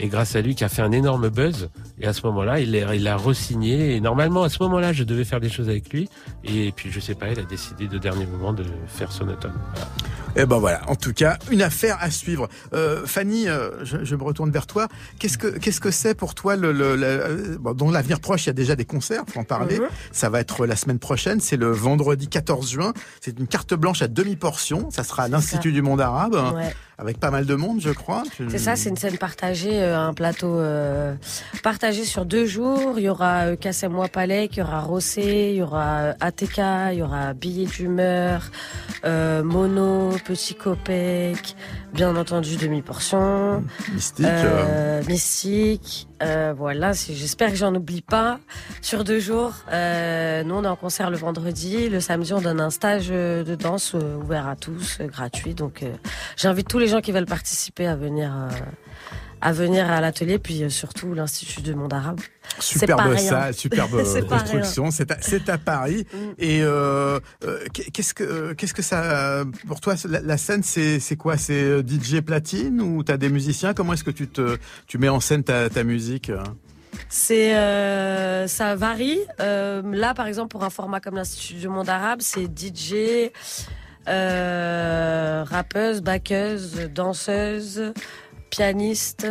et grâce à lui qui a fait un énorme buzz. Et à ce moment-là, il l'a il a re-signé. Et normalement, à ce moment-là, je devais faire des choses avec lui. Et puis, je sais pas, il a décidé de dernier moment de faire son automne. Voilà. Et ben voilà, en tout cas, une affaire à suivre. Euh, Fanny, euh, je, je me retourne vers toi. Qu'est-ce que qu'est-ce que c'est pour toi le, le, le- euh, bon, dans l'avenir proche, il y a déjà des concerts, faut en parler. Mhm. Ça va être la semaine prochaine, c'est le vendredi 14 juin. C'est une carte blanche à demi portion. Ça sera à l'Institut du Monde Arabe, Ouais. Avec pas mal de monde, je crois. C'est ça, c'est une scène partagée, euh, un plateau euh, partagé sur deux jours. Il y aura euh, Kassem Wapalek, il y aura Rossé, il y aura ATK, il y aura Billet d'humeur, euh, Mono, Petit Copec, bien entendu demi-portion, mystique. euh, Mystique. Euh, voilà, j'espère que j'en oublie pas. Sur deux jours, euh, nous on est en concert le vendredi, le samedi on donne un stage euh, de danse euh, ouvert à tous, gratuit. Donc j'invite tous les gens qui veulent participer à venir. À venir à l'atelier, puis euh, surtout l'Institut du monde arabe. Superbe salle, superbe construction. C'est à, Paris. Mm. Et euh, euh, qu'est-ce que qu'est-ce que ça pour toi la, la scène c'est quoi? C'est DJ platine ou t'as des musiciens? Comment est-ce que tu te tu mets en scène ta, ta musique? C'est euh, ça varie. Euh, là, par exemple, pour un format comme l'Institut du Monde Arabe, c'est DJ, euh, rappeuse, backeuse, danseuse, pianiste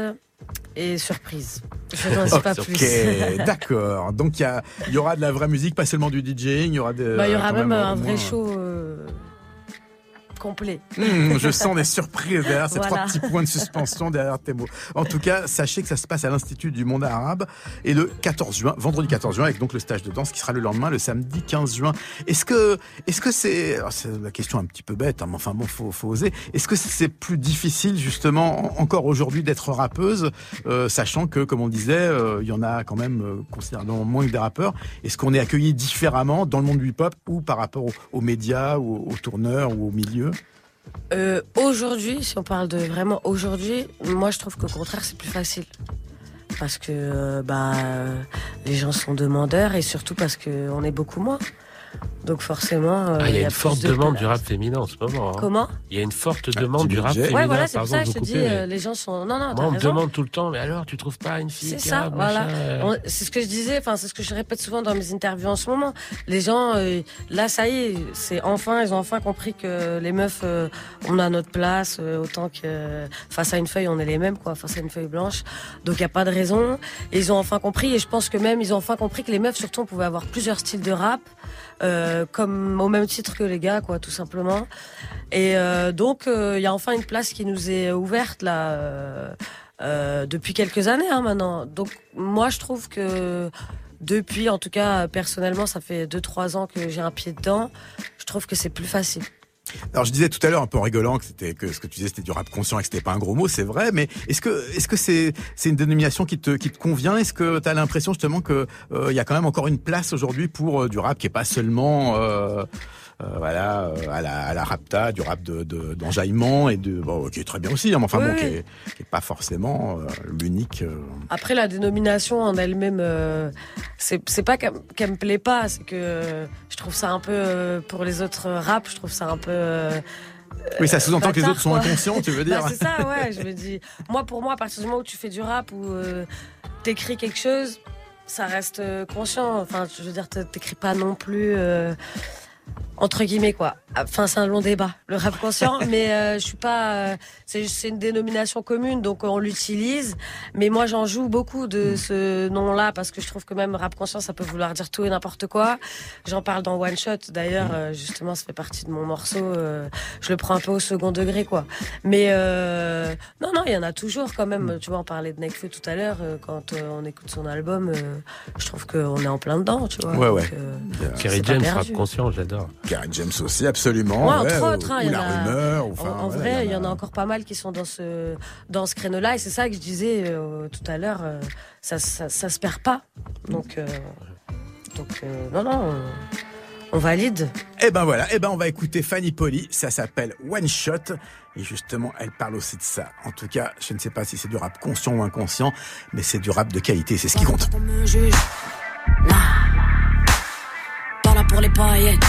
et surprise. Je n'en sais pas Ok, plus. d'accord. Donc il y, aura de la vraie musique, pas seulement du DJing, il y aura de, Bah, y aura même, un moins- vrai show euh, complet. Hum, je sens des surprises derrière ces trois petits points de suspension derrière tes mots. En tout cas, sachez que ça se passe à l'Institut du Monde Arabe et le 14 juin, vendredi 14 juin, avec donc le stage de danse qui sera le lendemain, le samedi 15 juin. Est-ce que, est-ce que c'est, c'est la question un petit peu bête, hein, mais enfin bon, faut, faut oser. Est-ce que c'est plus difficile justement en- encore aujourd'hui d'être rappeuse, euh, sachant que, comme on disait, euh, il y en a quand même euh, considérablement moins que des rappeurs. Est-ce qu'on est accueilli différemment dans le monde du hip-hop ou par rapport aux, aux médias ou aux tourneurs ou au milieu? Euh, aujourd'hui, si on parle de vraiment aujourd'hui, moi je trouve qu'au contraire c'est plus facile. Parce que euh, bah, les gens sont demandeurs et surtout parce qu'on est beaucoup moins. Donc forcément. euh, Ah, il y a une forte de demande du rap féminin en ce moment. hein. Comment? Il y a une forte demande du rap féminin. Ouais, voilà, c'est pour ça que je te dis, euh, mais les gens sont. Non, non, Moi, on me demande tout le temps, mais alors, tu trouves pas une fille C'est qui ça, a voilà. euh, On- C'est ce que je disais, enfin c'est ce que je répète souvent dans mes interviews en ce moment. Les gens, euh, là ça y est, c'est enfin, ils ont enfin compris que les meufs, euh, on a notre place, euh, autant que face à une feuille, on est les mêmes, quoi, face à une feuille blanche. Donc il y a pas de raison. Et ils ont enfin compris, et je pense que même ils ont enfin compris que les meufs, surtout, on pouvait avoir plusieurs styles de rap, euh, comme au même titre que les gars, quoi, tout simplement. Et euh, donc euh, il y a enfin une place qui nous est ouverte là. euh, euh, depuis quelques années hein, maintenant. Donc moi je trouve que depuis, en tout cas personnellement, ça fait 2-3 ans que j'ai un pied dedans, je trouve que c'est plus facile. Alors je disais tout à l'heure un peu en rigolant que c'était que ce que tu disais c'était du rap conscient et que c'était pas un gros mot, c'est vrai, mais est-ce que est-ce que c'est c'est une dénomination qui te qui te convient? Est-ce que tu as l'impression justement que euh, il y a quand même encore une place aujourd'hui pour euh, du rap qui est pas seulement euh, voilà euh, à la à la rapta, du rap de de- d'enjaillement et de bon qui est très bien aussi, hein, mais enfin Oui, bon oui. qui est, qui est pas forcément euh, l'unique. euh, Après la dénomination en elle-même, euh, c'est c'est pas qu'elle qu'elle me plaît pas, c'est que euh, je trouve ça un peu euh, pour les autres rap, je trouve ça un peu euh, Oui, ça sous-entend que les autres sont inconscients, tu veux dire Bah, c'est ça, ouais. Je me dis, moi, pour moi, à partir du moment où tu fais du rap ou euh, t'écris quelque chose, ça reste euh, conscient. Enfin, je veux dire, t'écris pas non plus. euh, entre guillemets quoi. Enfin c'est un long débat le rap conscient, mais euh, je suis pas. euh, c'est une dénomination commune donc on l'utilise. Mais moi j'en joue beaucoup de ce nom-là parce que je trouve que même rap conscient ça peut vouloir dire tout et n'importe quoi. J'en parle dans One Shot d'ailleurs euh, justement ça fait partie de mon morceau. euh, je le prends un peu au second degré quoi. Mais euh, non non il y en a toujours quand même. Tu vois on parlait de Nekfeu tout à l'heure euh, quand euh, on écoute son album, euh, je trouve qu'on est en plein dedans tu vois. Ouais, Donc, ouais. euh, Kerry James, perdu. rap conscient, j'adore. Karen James aussi, absolument. Ouais, entre ouais, autres, ou- hein, ou il y la en a- rumeur. ou En, enfin, en voilà, vrai, il y en a encore pas mal qui sont dans ce dans ce créneau-là, et c'est ça que je disais euh, tout à l'heure. euh, ça, ça, ça se perd pas. Donc, euh, donc euh, non, non. On valide Eh ben voilà, eh ben on va écouter Fanny Poli, ça s'appelle One Shot. Et justement, elle parle aussi de ça. En tout cas, je ne sais pas si c'est du rap conscient ou inconscient, mais c'est du rap de qualité, c'est ce qui compte. On me juge. Nah. Pas là pour les paillettes.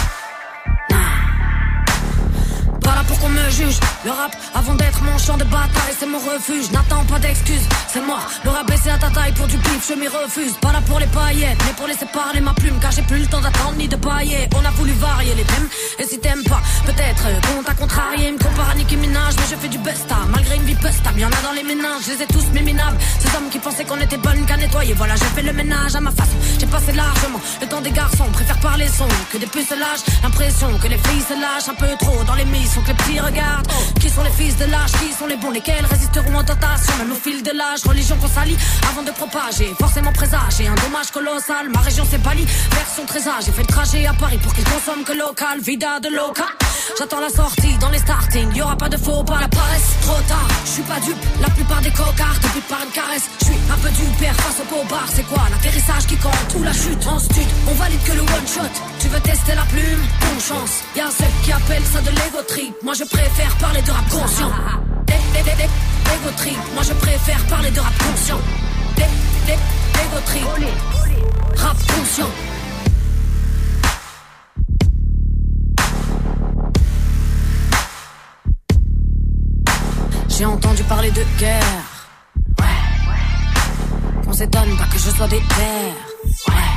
Qu'on me juge. Le rap, avant d'être mon champ de bataille, c'est mon refuge. N'attends pas d'excuses, c'est moi. Le rap baissé à ta taille pour du pif, je m'y refuse. Pas là pour les paillettes, mais pour laisser parler ma plume. Car j'ai plus le temps d'attendre ni de pailler. On a voulu varier les thèmes. Et si t'aimes pas, peut-être qu'on t'a contrarié. Me compare à Nicki Minaj, mais je fais du besta. Malgré une vie peu stable, y'en a dans les ménages. Je les ai tous méminables. Ces hommes qui pensaient qu'on était bonnes qu'à nettoyer. Voilà, j'ai fait le ménage à ma façon. J'ai passé largement le temps des garçons. Préfère parler son que des pucelages. L'impression que les filles se lâchent un peu trop dans les missions que les petits regardent. Qui sont les fils de l'âge, qui sont les bons, lesquels résisteront aux tentations, même au fil de l'âge. Religion qu'on salit avant de propager, forcément présager un dommage colossal. Ma région c'est Bali, version très âge. J'ai fait le trajet à Paris pour qu'ils consomment que local, vida de local. J'attends la sortie dans les starting, y aura pas de faux pas, la paresse trop tard. Je suis pas dupe, la plupart des cocards te butent par une caresse. Je suis un peu du père face au bar, c'est quoi l'atterrissage qui compte ou la chute en stud On valide que le one shot. Tu veux tester la plume? Bonne chance. Y'a ceux qui appellent ça de l'ego trip. Moi je préfère parler de rap conscient. Eh, eh, eh, Ego trip. Moi je préfère parler de rap conscient. Ego trip. Rap conscient. J'ai entendu parler de guerre. Ouais. Qu'on s'étonne pas que je sois des terres. Ouais.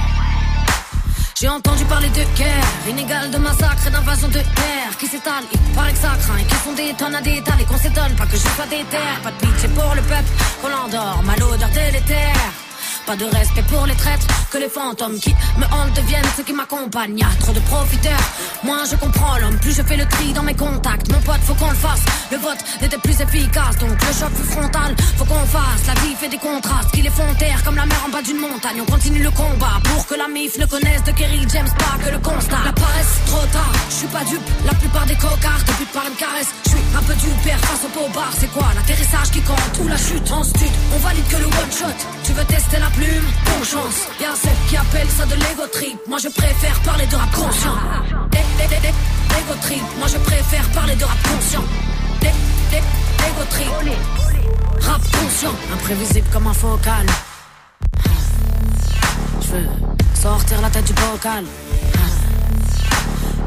J'ai entendu parler de guerre, inégale de massacre et d'invasion de terre qui s'étale. Il paraît que ça et qu'ils sont des tonnes à détaler. Qu'on s'étonne pas que je sois des terres. Pas de pitié pour le peuple, qu'on l'endort, mal odeur délétère. Pas de respect pour les traîtres, que les fantômes qui me hantent deviennent ceux qui m'accompagnent. Y'a trop de profiteurs, moins je comprends l'homme, plus je fais le tri dans mes contacts. Mon pote, faut qu'on le fasse. Le vote n'était plus efficace, donc le choc fut frontal. Faut qu'on fasse, la vie fait des contrastes qui les font comme la mer en bas d'une montagne. On continue le combat pour que la MIF ne connaisse de Kerry James pas que le constat. La paresse, trop tard, je suis pas dupe. La plupart des cocards te par une caresse. Je suis un peu du père face au beau bar. C'est quoi? L'atterrissage qui compte ou la chute en stud? On valide que le one shot. Tu veux tester la plume chance. Y'a ceux qui appellent ça de l'ego trip. Moi je préfère parler de rap conscient. Eh, eh, eh, eh, Ego trip. Moi je préfère parler de rap conscient. Eh, eh, Ego trip. Rap conscient. Imprévisible comme un focal. Je veux sortir la tête du bocal.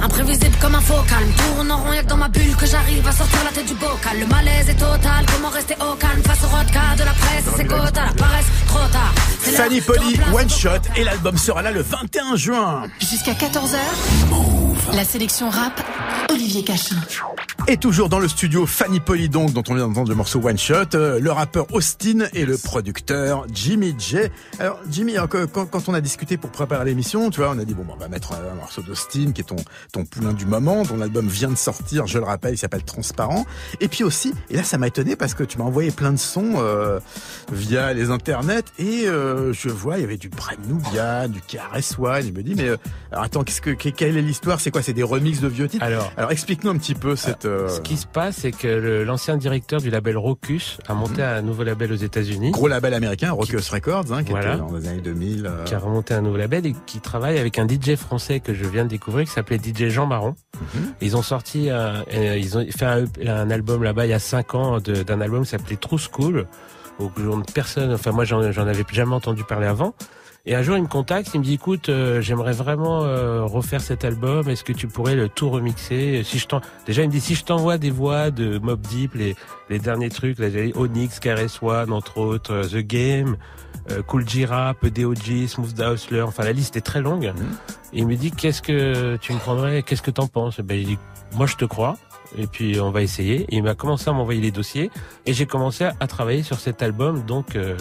Imprévisible comme un focal, tourne en rond y'a que dans ma bulle que j'arrive à sortir la tête du bocal. Le malaise est total, comment rester au calme face au rodka de la presse, c'est quota, la paresse trop tard. Fanny remplacer- One Shot, et l'album sera là le 21 juin. Jusqu'à 14h, la sélection rap, Olivier Cachin. Et toujours dans le studio, Fanny Poli donc, dont on vient d'entendre le morceau One Shot, euh, le rappeur Austin et le producteur Jimmy J. Alors Jimmy, hein, que- quand, quand on a discuté pour préparer l'émission, tu vois, on a dit bon, bah, on va mettre un, morceau d'Austin qui est ton ton poulain du moment, dont l'album vient de sortir, je le rappelle, il s'appelle Transparent. Et puis aussi, et là ça m'a étonné parce que tu m'as envoyé plein de sons euh, via les internets et euh, je vois il y avait du Brad Nubia, du KRS One. Je me dis mais euh, alors attends, qu'est-ce que que- quelle est l'histoire? C'est quoi? C'est des remixes de vieux titres? Alors, Alors explique-nous un petit peu cette. euh, ce qui se passe, c'est que l'ancien directeur du label Rocus a monté un nouveau label aux États-Unis. Gros label américain, Rockus Records, hein, qui Voilà. était dans les années 2000. euh, qui a remonté un nouveau label et qui travaille avec un DJ français que je viens de découvrir qui s'appelait DJ Jean Marron. Mhm. Ils ont sorti, un- euh, ils ont fait un, un album là-bas il y a cinq ans de- d'un album qui s'appelait True School. Où personne, enfin moi j'en j'en avais jamais entendu parler avant. Et un jour il me contacte, il me dit écoute, euh, j'aimerais vraiment euh, refaire cet album. Est-ce que tu pourrais le tout remixer? Si je t'en, déjà il me dit si je t'envoie des voix de Mob Deep, les les derniers trucs, là, j'ai Onyx, KRS One entre autres, euh, The Game, euh, Cool J-Rap, DOG, Smooth Da Hustler, enfin la liste est très longue. Et il me dit qu'est-ce que tu me prendrais, qu'est-ce que t'en penses? Ben il dit moi je te crois. Et puis on va essayer. Et il m'a commencé à m'envoyer les dossiers et j'ai commencé à, travailler sur cet album donc euh,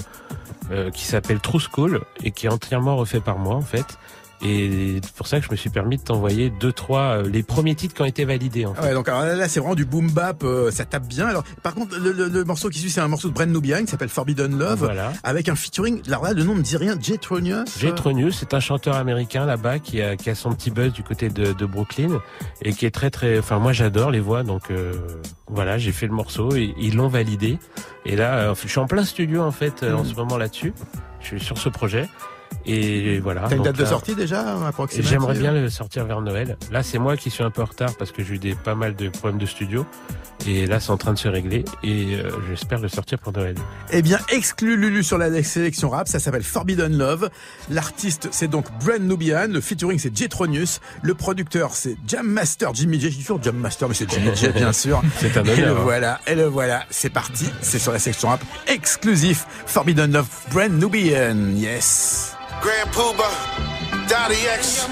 qui s'appelle True School et qui est entièrement refait par moi en fait. Et c'est pour ça que je me suis permis de t'envoyer deux trois euh, les premiers titres qui ont été validés en fait. Ah ouais, donc alors là, là, c'est vraiment du boom bap, euh, ça tape bien. Alors, par contre, le, le- le morceau qui suit, c'est un morceau de Brand Nubian qui s'appelle Forbidden Love, Voilà. avec un featuring. Alors là, le nom me dit rien. Jay Tronius. Jay Tronius, c'est un chanteur américain là-bas qui a, qui a son petit buzz du côté de, de Brooklyn et qui est très très. Enfin, moi j'adore les voix, donc euh, voilà, j'ai fait le morceau et ils l'ont validé. Et là, euh, je suis en plein studio en fait euh, en ce moment là-dessus. Je suis sur ce projet Et voilà. T'as une Donc date de là, sortie déjà approximative J'aimerais bien le sortir vers Noël. Là, c'est moi qui suis un peu en retard parce que j'ai eu des, pas mal de problèmes de studio. Et là, c'est en train de se régler. Et euh, j'espère le sortir pour Noël. Eh bien, exclu Lulu sur la sélection rap, ça s'appelle Forbidden Love. L'artiste, c'est donc Brand Nubian. Le featuring, c'est Jetronius. Le producteur, c'est Jam Master Jimmy J. Je suis sûr Jam Master, mais c'est Jimmy J, bien sûr. C'est un Et le honneur. hein. voilà, et le voilà. C'est parti. C'est sur la section rap exclusif. Forbidden Love, Brand Nubian. Yes. Grand Pooba, Dottie X,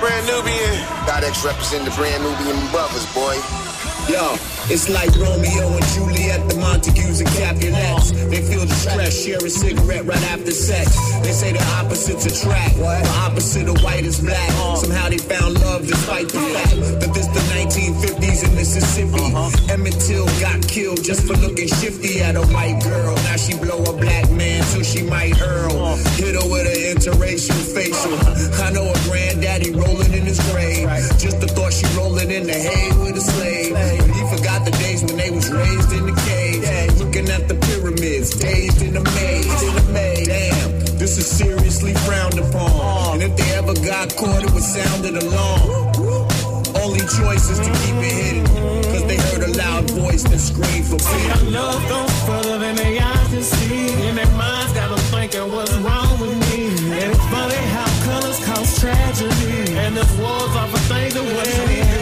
Brand Nubian. Dottie X represent the Brand Nubian brothers, boy. Yo, it's like Romeo and Juliet, the Montagues and Capulets. They feel the stress, share a cigarette right after sex. They say the opposites attract. The opposite of white is black. Uh-huh. Somehow they found love despite the fact that this the 1950s in Mississippi. Uh-huh. Emmett Till got killed just for looking shifty at a white girl. Now she blow a black man till she might hurl. Uh-huh. Hit her with an interracial facial. I know a granddaddy rolling in his grave. Just the thought she rolling in the hay with a slave. But he forgot the days when they was raised in the cave. Looking at the pyramids, dazed in the maze, in the maze. Damn, this is seriously frowned upon. And if they ever got caught, it was sounded alarm. Only choice is to keep it hidden. Cause they heard a loud voice that screamed for freedom. Love goes further than they eyes can see. And their minds got them thinking what's wrong with me. And it's funny how colors cause tragedy. And this war's off a thing away.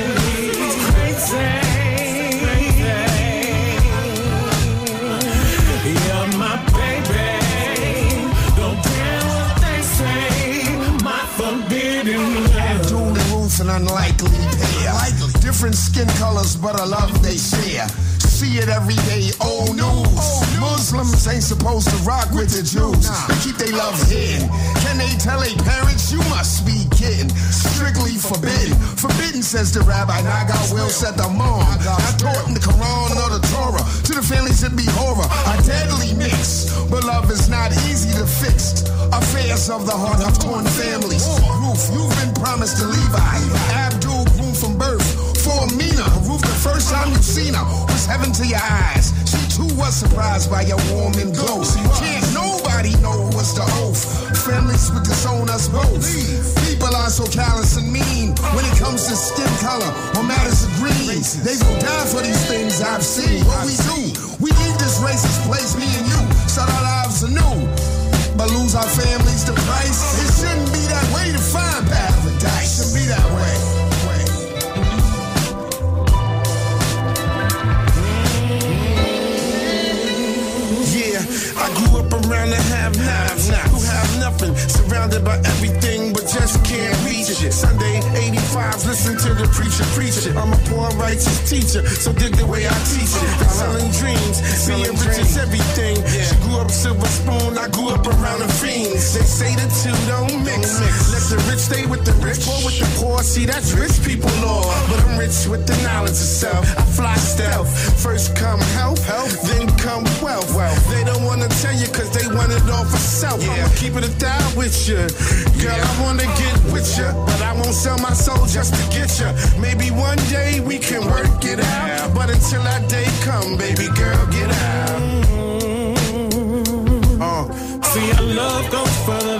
Unlikely pair. Different skin colors, but a love they share. See it every day, old news. Muslims ain't supposed to rock with the Jews. They keep their love hidden. Can they tell their parents you must be kidding? Strictly forbidden. Forbidden, says the rabbi. Naga will set the mom. Not taught in the Quran or the Torah. To the families it be horror. A deadly mix. But love is not easy to fix. Affairs of the heart have torn families. Roof, you've been promised to Levi. Abdul groomed from birth. For Mina, first time you seen her was heaven to your eyes. She too was surprised by your warm and glow. Can't nobody know what's the oath. Families would disown us both. People are so callous and mean when it comes to skin color or matters of green. They will die for these things I've seen. What we do, we leave this racist place, me and you, start our lives anew. But lose our families to price. It shouldn't be that way to find paradise. It should be that way. around and have. Who have nothing, surrounded by everything just can't reach it. Sunday 85s, listen to the preacher preach it. I'm a poor righteous teacher, so dig the way I teach it. I'm selling dreams, being rich is everything. She grew up silver spoon, I grew up around the fiends. They say the two don't mix. Let the rich stay with the rich, poor with the poor. See, that's rich people law. But I'm rich with the knowledge of self. I fly stealth. First come health, health, then come wealth. wealth. They don't wanna tell you cause they want it all for self. I'ma keep it a thou with you. Girl, I wanna get with you, but I won't sell my soul just to get you. Maybe one day we can work it out. But until that day come, baby girl, get out. Uh, See, our love goes further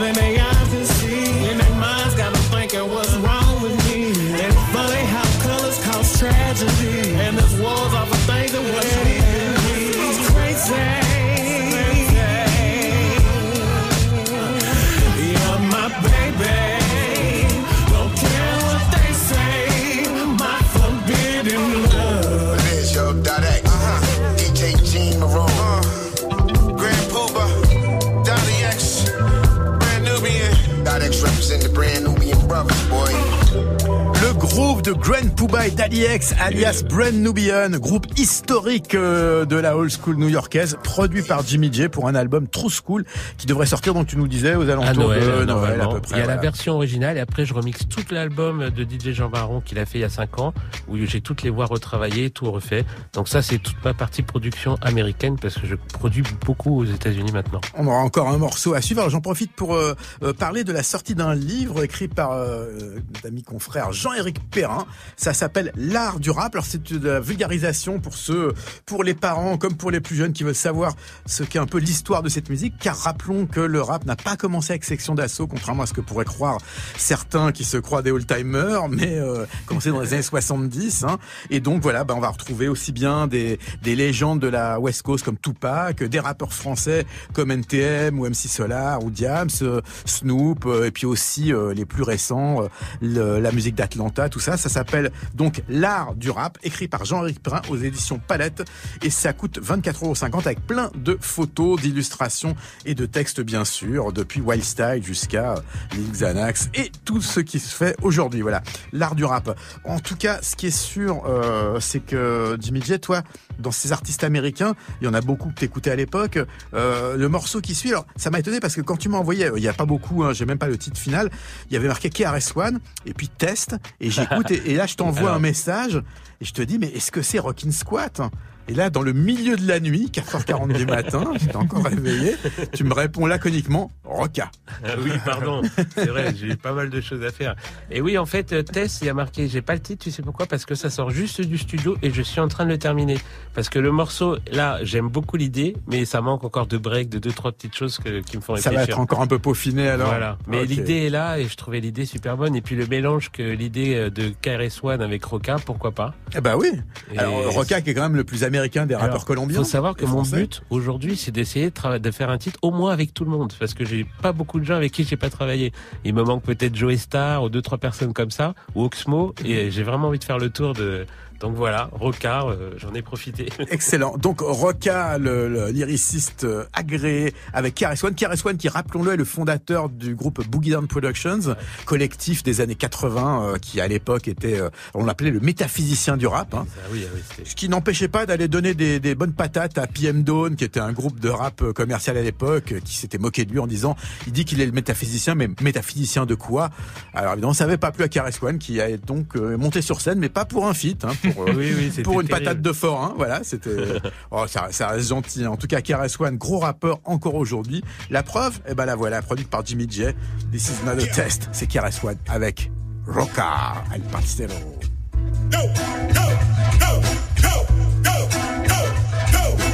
de Grand Pooba et Daddy X, alias Brand Nubian, groupe historique euh, de la old school new-yorkaise, produit par Jimmy J pour un album True School qui devrait sortir, donc tu nous disais, aux alentours À Noël, de Noël à peu près. Il y a la version originale et après je remixe tout l'album de DJ Jean Baron qu'il a fait il y a 5 ans où j'ai toutes les voix retravaillées, tout refait. Donc ça c'est toute ma partie production américaine parce que je produis beaucoup aux États-Unis maintenant. On aura encore un morceau à suivre. J'en profite pour euh, euh, parler de la sortie d'un livre écrit par notre ami confrère Jean-Éric Perrin hein. Ça s'appelle l'art du rap. Alors c'est de la vulgarisation pour ceux, pour les parents comme pour les plus jeunes qui veulent savoir ce qu'est un peu l'histoire de cette musique. Car rappelons que le rap n'a pas commencé avec section d'assaut, contrairement à ce que pourraient croire certains qui se croient des old-timers, mais euh, commencé dans les années 70. Hein. Et donc voilà, ben, on va retrouver aussi bien des, des légendes de la West Coast comme Tupac, des rappeurs français comme NTM ou MC Solar ou Diams, euh, Snoop, euh, et puis aussi euh, les plus récents, euh, la musique d'Atlanta, tout ça. Ça s'appelle donc L'art du rap, écrit par Jean-Éric Prin aux éditions Palette, et ça coûte 24,50€ avec plein de photos, d'illustrations et de textes bien sûr, depuis Wild Style jusqu'à Lil Xanax et tout ce qui se fait aujourd'hui. Voilà, l'art du rap. En tout cas, ce qui est sûr, euh, c'est que Jimmy J, toi, dans ces artistes américains, il y en a beaucoup que t'écoutais à l'époque. Euh, le morceau qui suit, alors ça m'a étonné parce que quand tu m'as envoyé, il y a pas beaucoup, hein, j'ai même pas le titre final. Il y avait marqué KRS One et puis test et j'écoute et, et là je t'envoie un message et je te dis mais est-ce que c'est Rockin' Squat? Et là, dans le milieu de la nuit, 4h40 du matin, j'étais encore réveillé, tu me réponds laconiquement, Roca. Ah oui, pardon. C'est vrai, j'ai pas mal de choses à faire. Et oui, en fait, euh, Tess, il y a marqué, j'ai pas le titre, tu sais pourquoi? Parce que ça sort juste du studio et je suis en train de le terminer. Parce que le morceau, là, j'aime beaucoup l'idée, mais ça manque encore de break, de deux, trois petites choses que- qui me font Ça réfléchir. va être encore un peu peaufiné alors? Voilà. Mais l'idée est là et je trouvais l'idée super bonne. Et puis le mélange que l'idée euh, de KRS One avec Roca, pourquoi pas? Eh ben oui. Et- Alors Roca qui est quand même le plus des rappeurs colombiens. faut savoir que mon but aujourd'hui, c'est d'essayer de, faire un titre au moins avec tout le monde, parce que j'ai pas beaucoup de gens avec qui j'ai pas travaillé. Il me manque peut-être Joey Star ou deux trois personnes comme ça, ou Oxmo, et j'ai vraiment envie de faire le tour de. Donc voilà, Roca, euh, j'en ai profité. Excellent. Donc Roca, le, le lyriciste euh, agréé avec KRS One. KRS One qui, rappelons-le, est le fondateur du groupe Boogie Down Productions, collectif des années 80 euh, qui à l'époque était, euh, on l'appelait le métaphysicien du rap. hein. Ah oui, ah oui, Ce qui n'empêchait pas d'aller donner des, des bonnes patates à PM Dawn, qui était un groupe de rap commercial à l'époque, qui s'était moqué de lui en disant, il dit qu'il est le métaphysicien, mais métaphysicien de quoi? Alors évidemment, ça n'avait pas plu à KRS One, qui a donc euh, monté sur scène, mais pas pour un feat, hein, pour, euh, Oui, oui, c'était pour une terrible. patate de fort. Hein, voilà, c'était. oh, ça, ça reste gentil. En tout cas, KRS One, gros rappeur encore aujourd'hui. La preuve, eh ben la voilà, produite par Jimmy J. This is not a test. C'est KRS One avec Roca, El Parcero.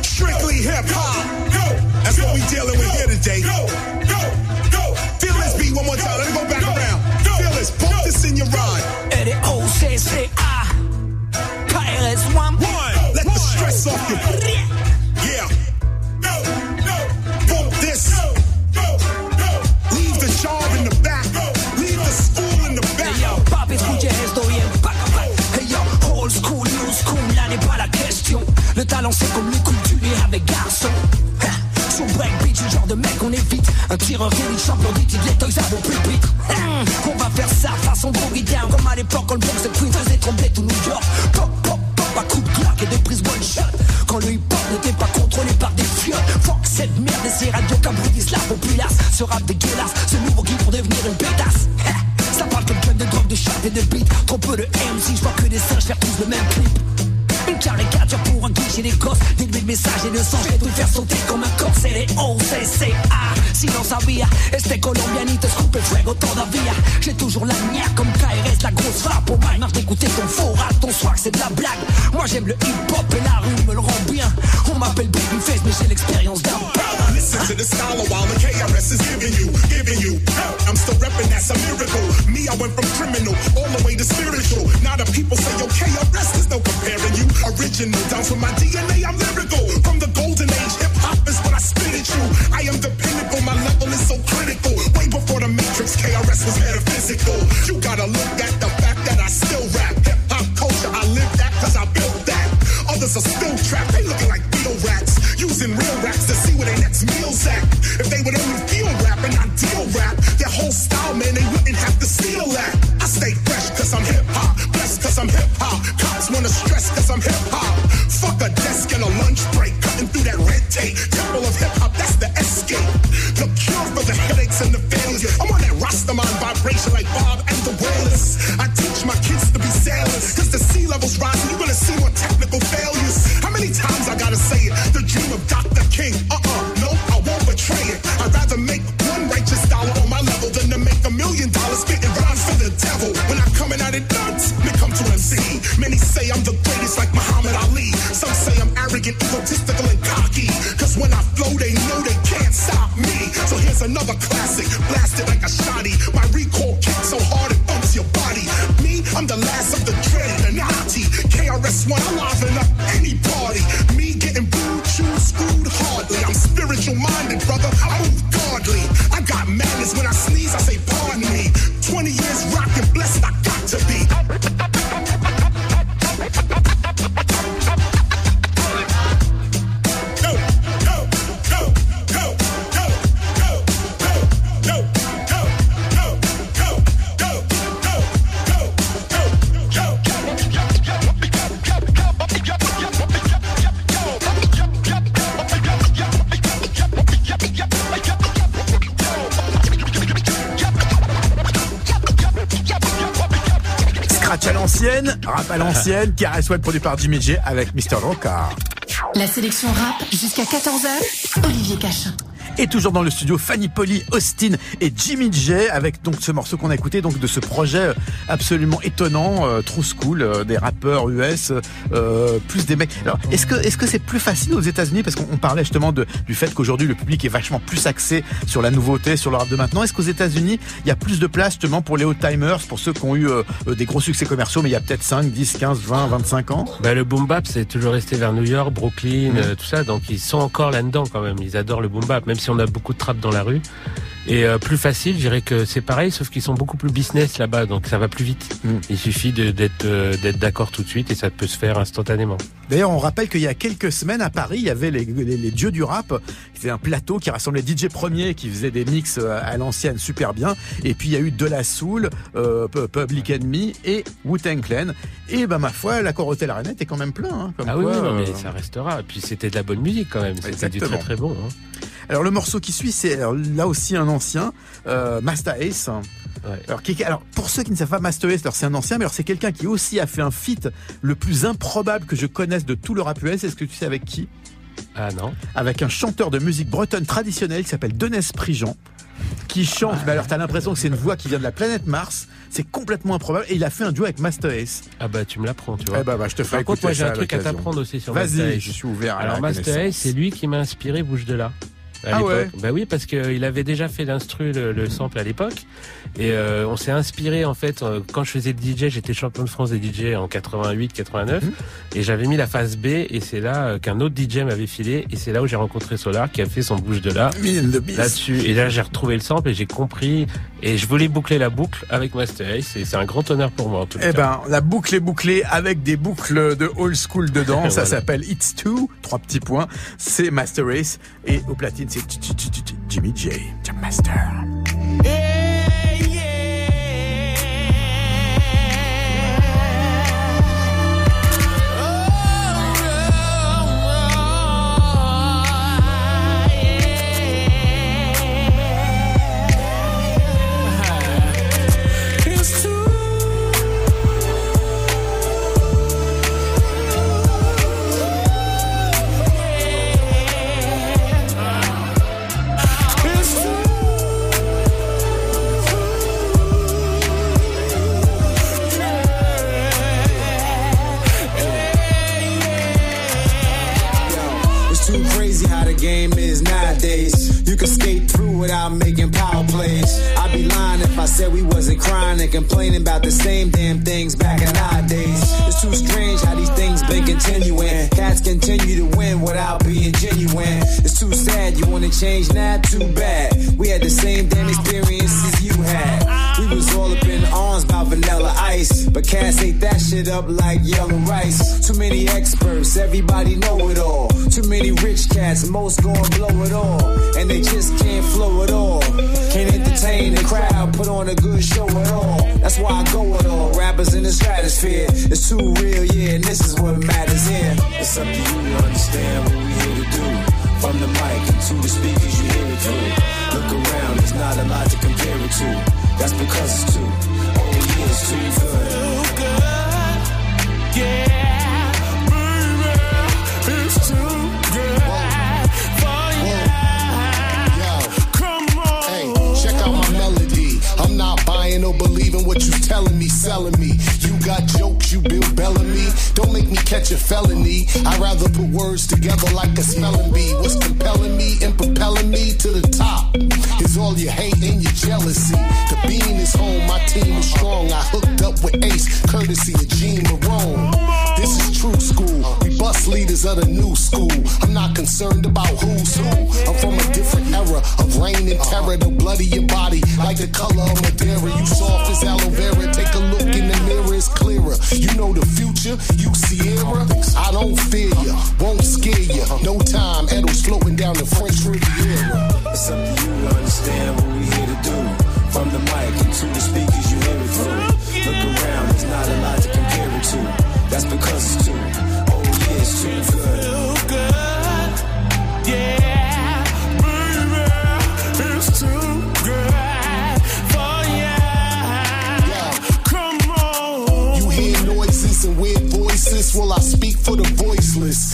Strictly hip hop. That's what we dealing with here today. Feel this beat one more time. Let me go back around. Feel this. Pump this in your ride. L-O-C-C-A KRS-One One. Let the stress off you. Yeah. Bump this? Leave the job in the back. Leave the school in the back. Hey yo, papi, escuche esto bien, pack, pack. Hey yo, old school, new school, là n'est pas la question. Le talent c'est comme les coups, tu es avec garçon. Ha, Sur breakbeat, le genre de mec on évite. Un tireur élite, champion d'études, les toys à vos pupitres. Hum, On va faire ça façon down, comme à l'époque quand le et Queens faisait trembler tout le hip-hop egotistical, and cocky. Cause when I flow, they know they can't stop me. So here's another classic, blasted like a shotty. My recall kicks so hard it bumps your body. Me, I'm the last of the dread, the naughty. KRS-One, I liven up any party. Me getting booed, chewed, screwed hardly. I'm spiritual minded, brother. I move godly. I got madness when I sneeze. I say rap à l'ancienne, KRS One produit par Jimmy J avec Mr. Roca. La sélection rap jusqu'à 14h, Olivier Cachin. Et toujours dans le studio, Fanny Polly, Austin et Jimmy J avec donc ce morceau qu'on a écouté donc de ce projet absolument étonnant, euh, True School, euh, des rappeurs US, euh, plus des mecs. Alors, est-ce que est-ce que c'est plus facile aux États-Unis? Parce qu'on on parlait justement de, du fait qu'aujourd'hui le public est vachement plus axé sur la nouveauté, sur le rap de maintenant. Est-ce qu'aux États-Unis il y a plus de place justement pour les old timers, pour ceux qui ont eu euh, euh, des gros succès commerciaux, mais il y a peut-être 5, 10, 15, 20, 25 ans? Bah, le boom bap, c'est toujours resté vers New York, Brooklyn, Mhm. euh, tout ça. Donc, ils sont encore là-dedans quand même. Ils adorent le boom bap, même si on a beaucoup de trap dans la rue. Et euh, plus facile, je dirais que c'est pareil, sauf qu'ils sont beaucoup plus business là-bas, donc ça va plus vite. Mhm. Il suffit d'être euh, d'être d'accord tout de suite et ça peut se faire instantanément. D'ailleurs, on rappelle qu'il y a quelques semaines à Paris, il y avait les, les- les dieux du rap. C'était un plateau qui rassemblait DJ Premier qui faisait des mix euh, à l'ancienne super bien. Et puis il y a eu De La Soul, euh, Pu- Public Enemy et Wu-Tang Clan. Et ben ma foi, l'accord Hotel Arena était quand même plein. hein, comme ah oui, quoi, oui, non, mais ça restera. Et puis c'était de la bonne musique quand même. C'était du très très bon. hein. Alors le morceau qui suit, c'est là aussi un ancien, euh, Master Ace. Alors, qui- alors pour ceux qui ne savent pas Master Ace, c'est un ancien, mais alors c'est quelqu'un qui aussi a fait un feat le plus improbable que je connaisse de tout le rap US. Est-ce que tu sais avec qui? Ah non. Avec un chanteur de musique bretonne traditionnelle qui s'appelle Denis Prigent. Qui chante, mais alors t'as l'impression que c'est une voix qui vient de la planète Mars, c'est complètement improbable, et il a fait un duo avec Master Ace. Ah bah tu me l'apprends, tu vois. Eh bah, bah, je te fais Par contre, moi j'ai un truc à t'apprendre aussi sur Master Vas-y, je suis ouvert à Alors Master. Ace, c'est lui qui m'a inspiré Bouge de là. À Ah ouais Bah oui, parce qu'il avait déjà fait l'instru, le, le sample à l'époque. Et euh, on s'est inspiré, en fait, euh, quand je faisais le DJ, j'étais champion de France des DJ en 88, 89. Mhm. Et j'avais mis la phase B, et c'est là euh, qu'un autre DJ m'avait filé. Et c'est là où j'ai rencontré Solar, qui a fait son bouge de là. Là-dessus. Et là, j'ai retrouvé le sample et j'ai compris. Et je voulais boucler la boucle avec Master Ace. Et c'est un grand honneur pour moi, en tout Eh cas. ben, la boucle est bouclée avec des boucles de old school dedans. Ça s'appelle It's Two, trois petits points. C'est Master Race. Et au platine, Jimmy J. Jam Master. It's too crazy how the game is nowadays. You can skate through without making power plays. I'd be lying if I said we wasn't crying and complaining about the same damn things back in our days. It's too strange how these things been continuing. Cats continue to win without being genuine. It's too sad you wanna change now, too bad. We had the same damn experiences you had. We was all up in arms about vanilla ice, but cats ate that shit up like young rice. Too many experts, everybody know it all. Too many rich cats, most gon' blow it all, and they just can't flow at all. Can't entertain the crowd, put on a good show at all. That's why I go with all rappers in the stratosphere. It's too real, yeah, and this is what matters here. It's up to you to understand what we here to do. From the mic to the speakers, you hear it through. Look around, there's not a lot to compare it to. That's because it's too. Yeah, it's too good. Yeah, buying or believing what you telling me, selling me. You got jokes you Bill Bellamy? Don't make me catch a felony. I'd rather put words together like a spelling bee. What's compelling me and propelling me to the top is all your hate and your jealousy. The beam is home, my team is strong. I hooked up with Ace, courtesy of Gene Marone. This is true school. We bust leaders of the new school. I'm not concerned about who's who. I'm from a different era of rain and terror. The blood of your body, like the color of Madeira. You soft as aloe vera. Take a look in the mirror, it's clearer. You know the future, you Sierra. I don't fear you. won't scare you. No time, Edo's floating down the French Riviera. It's up to you to understand what we here to do. From the mic into the speakers, you hear it through. Look around, there's not a lot to compare it to. That's because it's too. Oh yeah, it's too good. Yeah, baby, it's too good for ya. Come on. You hear noises and weird voices. Well, I speak for the voiceless.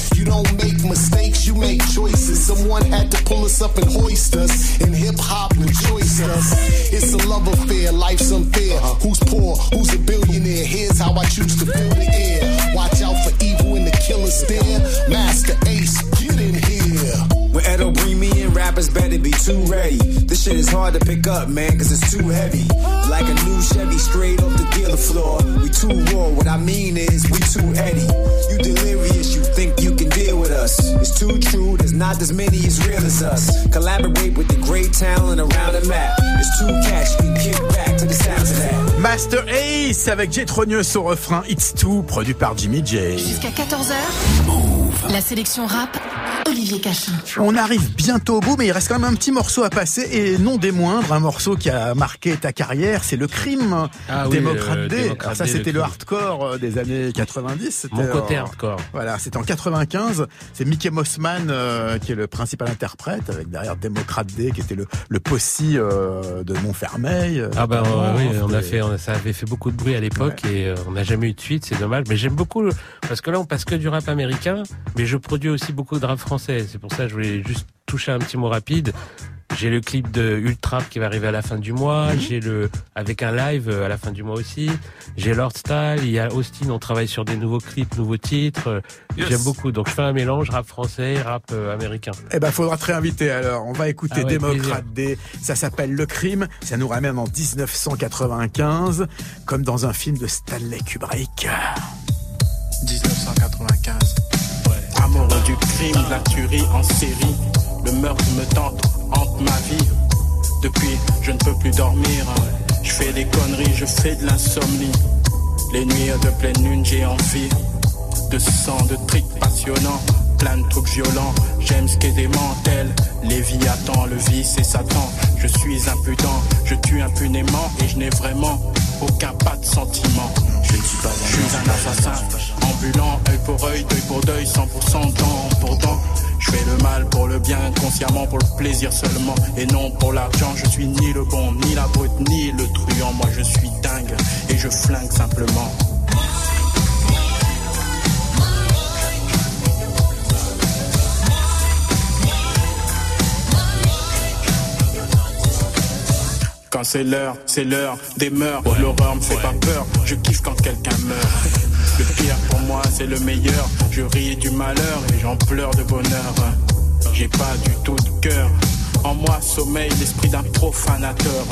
Make choices. Someone had to pull us up and hoist us. In hip hop, rejoice us. It's a love affair, life's unfair. Who's poor, who's a billionaire? Here's how I choose to fill the air. Watch out for evil in the killer stare. Master Ace, get in here. When Edo bring me in, rappers better be too ready. This shit is hard to pick up, man, cause it's too heavy. Like a new Chevy straight off the dealer floor. We too raw, what I mean is we too Eddie. You delirious, you think you us. It's too true, there's not as many as real as us. Collaborate with the great talent around the map. It's too catch, you can kick back to the sounds of that. Master Ace avec Jetronius au refrain It's Too, produit par Jimmy J. Jusqu'à 14h. La sélection rap, Olivier Cachin. On arrive bientôt au bout, mais il reste quand même un petit morceau à passer, et non des moindres, un morceau qui a marqué ta carrière, c'est le crime Ah oui, démocrate le D. Démocrate Alors ça, le c'était le hardcore euh, des années 90. c'était, Mon côté euh, hardcore. Voilà, c'était en 95. C'est Mickey Mossman euh, qui est le principal interprète, avec derrière Démocrate D, qui était le, le possi euh, de Montfermeil. euh, Ah ben oui, on a fait, on- ça avait fait beaucoup de bruit à l'époque et euh, on n'a jamais eu de suite, c'est dommage. Mais j'aime beaucoup parce que là on passe que du rap américain, mais je produis aussi beaucoup de rap français. C'est pour ça que je voulais juste toucher un petit mot rapide. J'ai le clip de Ultrap qui va arriver à la fin du mois. Mhm. J'ai le avec un live euh, à la fin du mois aussi. J'ai Lord Style. Il y a Austin. On travaille sur des nouveaux clips, nouveaux titres. Yes. J'aime beaucoup. Donc je fais un mélange rap français, rap euh, américain. Eh ben, faudra te réinviter alors. On va écouter Ah ouais, Démocrate D. Ça s'appelle Le Crime. Ça nous ramène en 1995, comme dans un film de Stanley Kubrick. 1995. Du crime, la tuerie en série. Le meurtre me tente, hante ma vie. Depuis, je ne peux plus dormir. Je fais des conneries, je fais de l'insomnie. Les nuits de pleine lune, j'ai envie de sang, de tricks passionnants. Plein de trucs violents, j'aime ce qui est démentel. Léviathan, le vice et Satan. Je suis impudent, je tue impunément et je n'ai vraiment aucun pas de sentiment. Je ne suis pas un, je suis un assassin ambulant, œil pour œil, deuil pour deuil, 100% dent pour dent. Je fais le mal pour le bien, consciemment pour le plaisir seulement et non pour l'argent. Je suis ni le bon, ni la brute, ni le truand. Moi je suis dingue et je flingue simplement. C'est l'heure, c'est l'heure des mœurs. L'horreur me fait pas peur, je kiffe quand quelqu'un meurt. Le pire pour moi, c'est le meilleur. Je ris du malheur et j'en pleure de bonheur. J'ai pas du tout de cœur. En moi sommeille l'esprit d'un profanateur.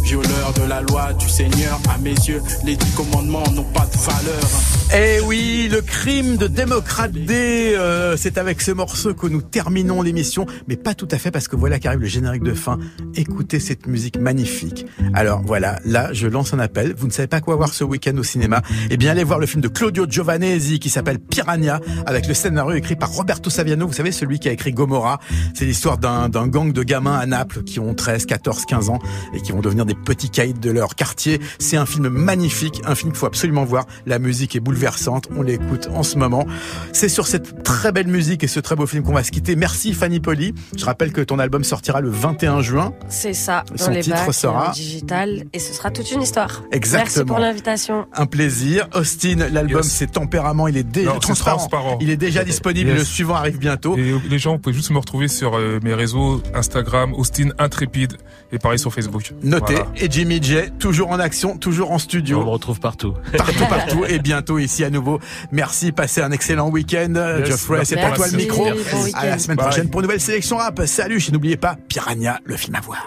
Violeur de la loi du Seigneur, à mes yeux, les dix commandements n'ont pas de valeur. Eh oui, le crime de démocrate D, euh, c'est avec ce morceau que nous terminons l'émission, mais pas tout à fait parce que voilà qu'arrive le générique de fin. Écoutez cette musique magnifique. Alors voilà, là je lance un appel. Vous ne savez pas quoi voir ce week-end au cinéma? Eh bien allez voir le film de Claudio Giovanesi qui s'appelle Piranha, avec le scénario écrit par Roberto Saviano. Vous savez celui qui a écrit Gomorrah. C'est l'histoire d'un gang de gamins à Naples qui ont 13, 14, 15 ans et qui vont devenir des petits caïds de leur quartier. C'est un film magnifique, un film qu'il faut absolument voir. La musique est bouleversante, on l'écoute en ce moment. C'est sur cette très belle musique et ce très beau film qu'on va se quitter. Merci Fanny Poli. Je rappelle que ton album sortira le 21 juin. C'est ça, dans Son les titre bacs, sera- en digital, et ce sera toute une histoire. Exactement. Merci pour l'invitation. Un plaisir. Austin, l'album Yes. c'est Tempérament, il est dé- Non, c'est transparent. transparent. Il est déjà disponible, Yes. le suivant arrive bientôt. Et les gens, vous pouvez juste me retrouver sur euh, mes réseaux Instagram, Austin Intrépide, et pareil sur Facebook. Notez. Et Jimmy J, toujours en action, toujours en studio. On me retrouve partout. Partout, partout. et bientôt ici à nouveau. Merci, passez un excellent week-end. Yes, Geoffrey, c'est à toi le micro. Bon. À la semaine Bye. prochaine pour une nouvelle sélection rap. Salut, et n'oubliez pas Piranha, le film à voir.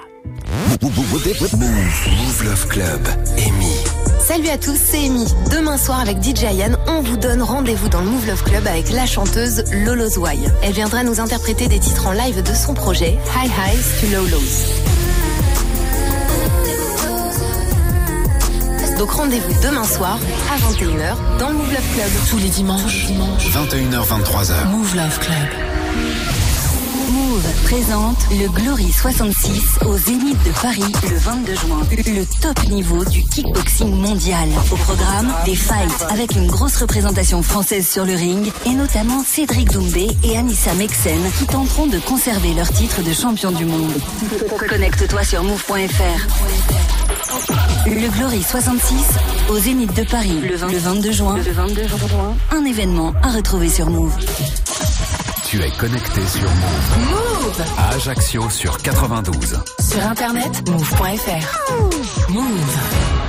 Move Love Club, Amy. Salut à tous, c'est Amy. Demain soir avec DJ Ayan, on vous donne rendez-vous dans le Move Love Club avec la chanteuse Lolo Zouai. Elle viendra nous interpréter des titres en live de son projet High Highs to Low Lows. Donc rendez-vous demain soir à 21h dans le Move Love Club. Tous les dimanches, 21h, 23h. Move Love Club. Présente le Glory 66 au Zénith de Paris le 22 juin. Le top niveau du kickboxing mondial. Au programme, des fights avec une grosse représentation française sur le ring et notamment Cédric Doumbé et Anissa Mexen qui tenteront de conserver leur titre de champion du monde. Connecte-toi sur move.fr. Le Glory 66 au Zénith de Paris le, 20 le 22 juin. Le 22 juin. Un événement à retrouver sur Move. Tu es connecté sur Move. Move À Ajaccio sur 92. Sur internet, move.fr. Move.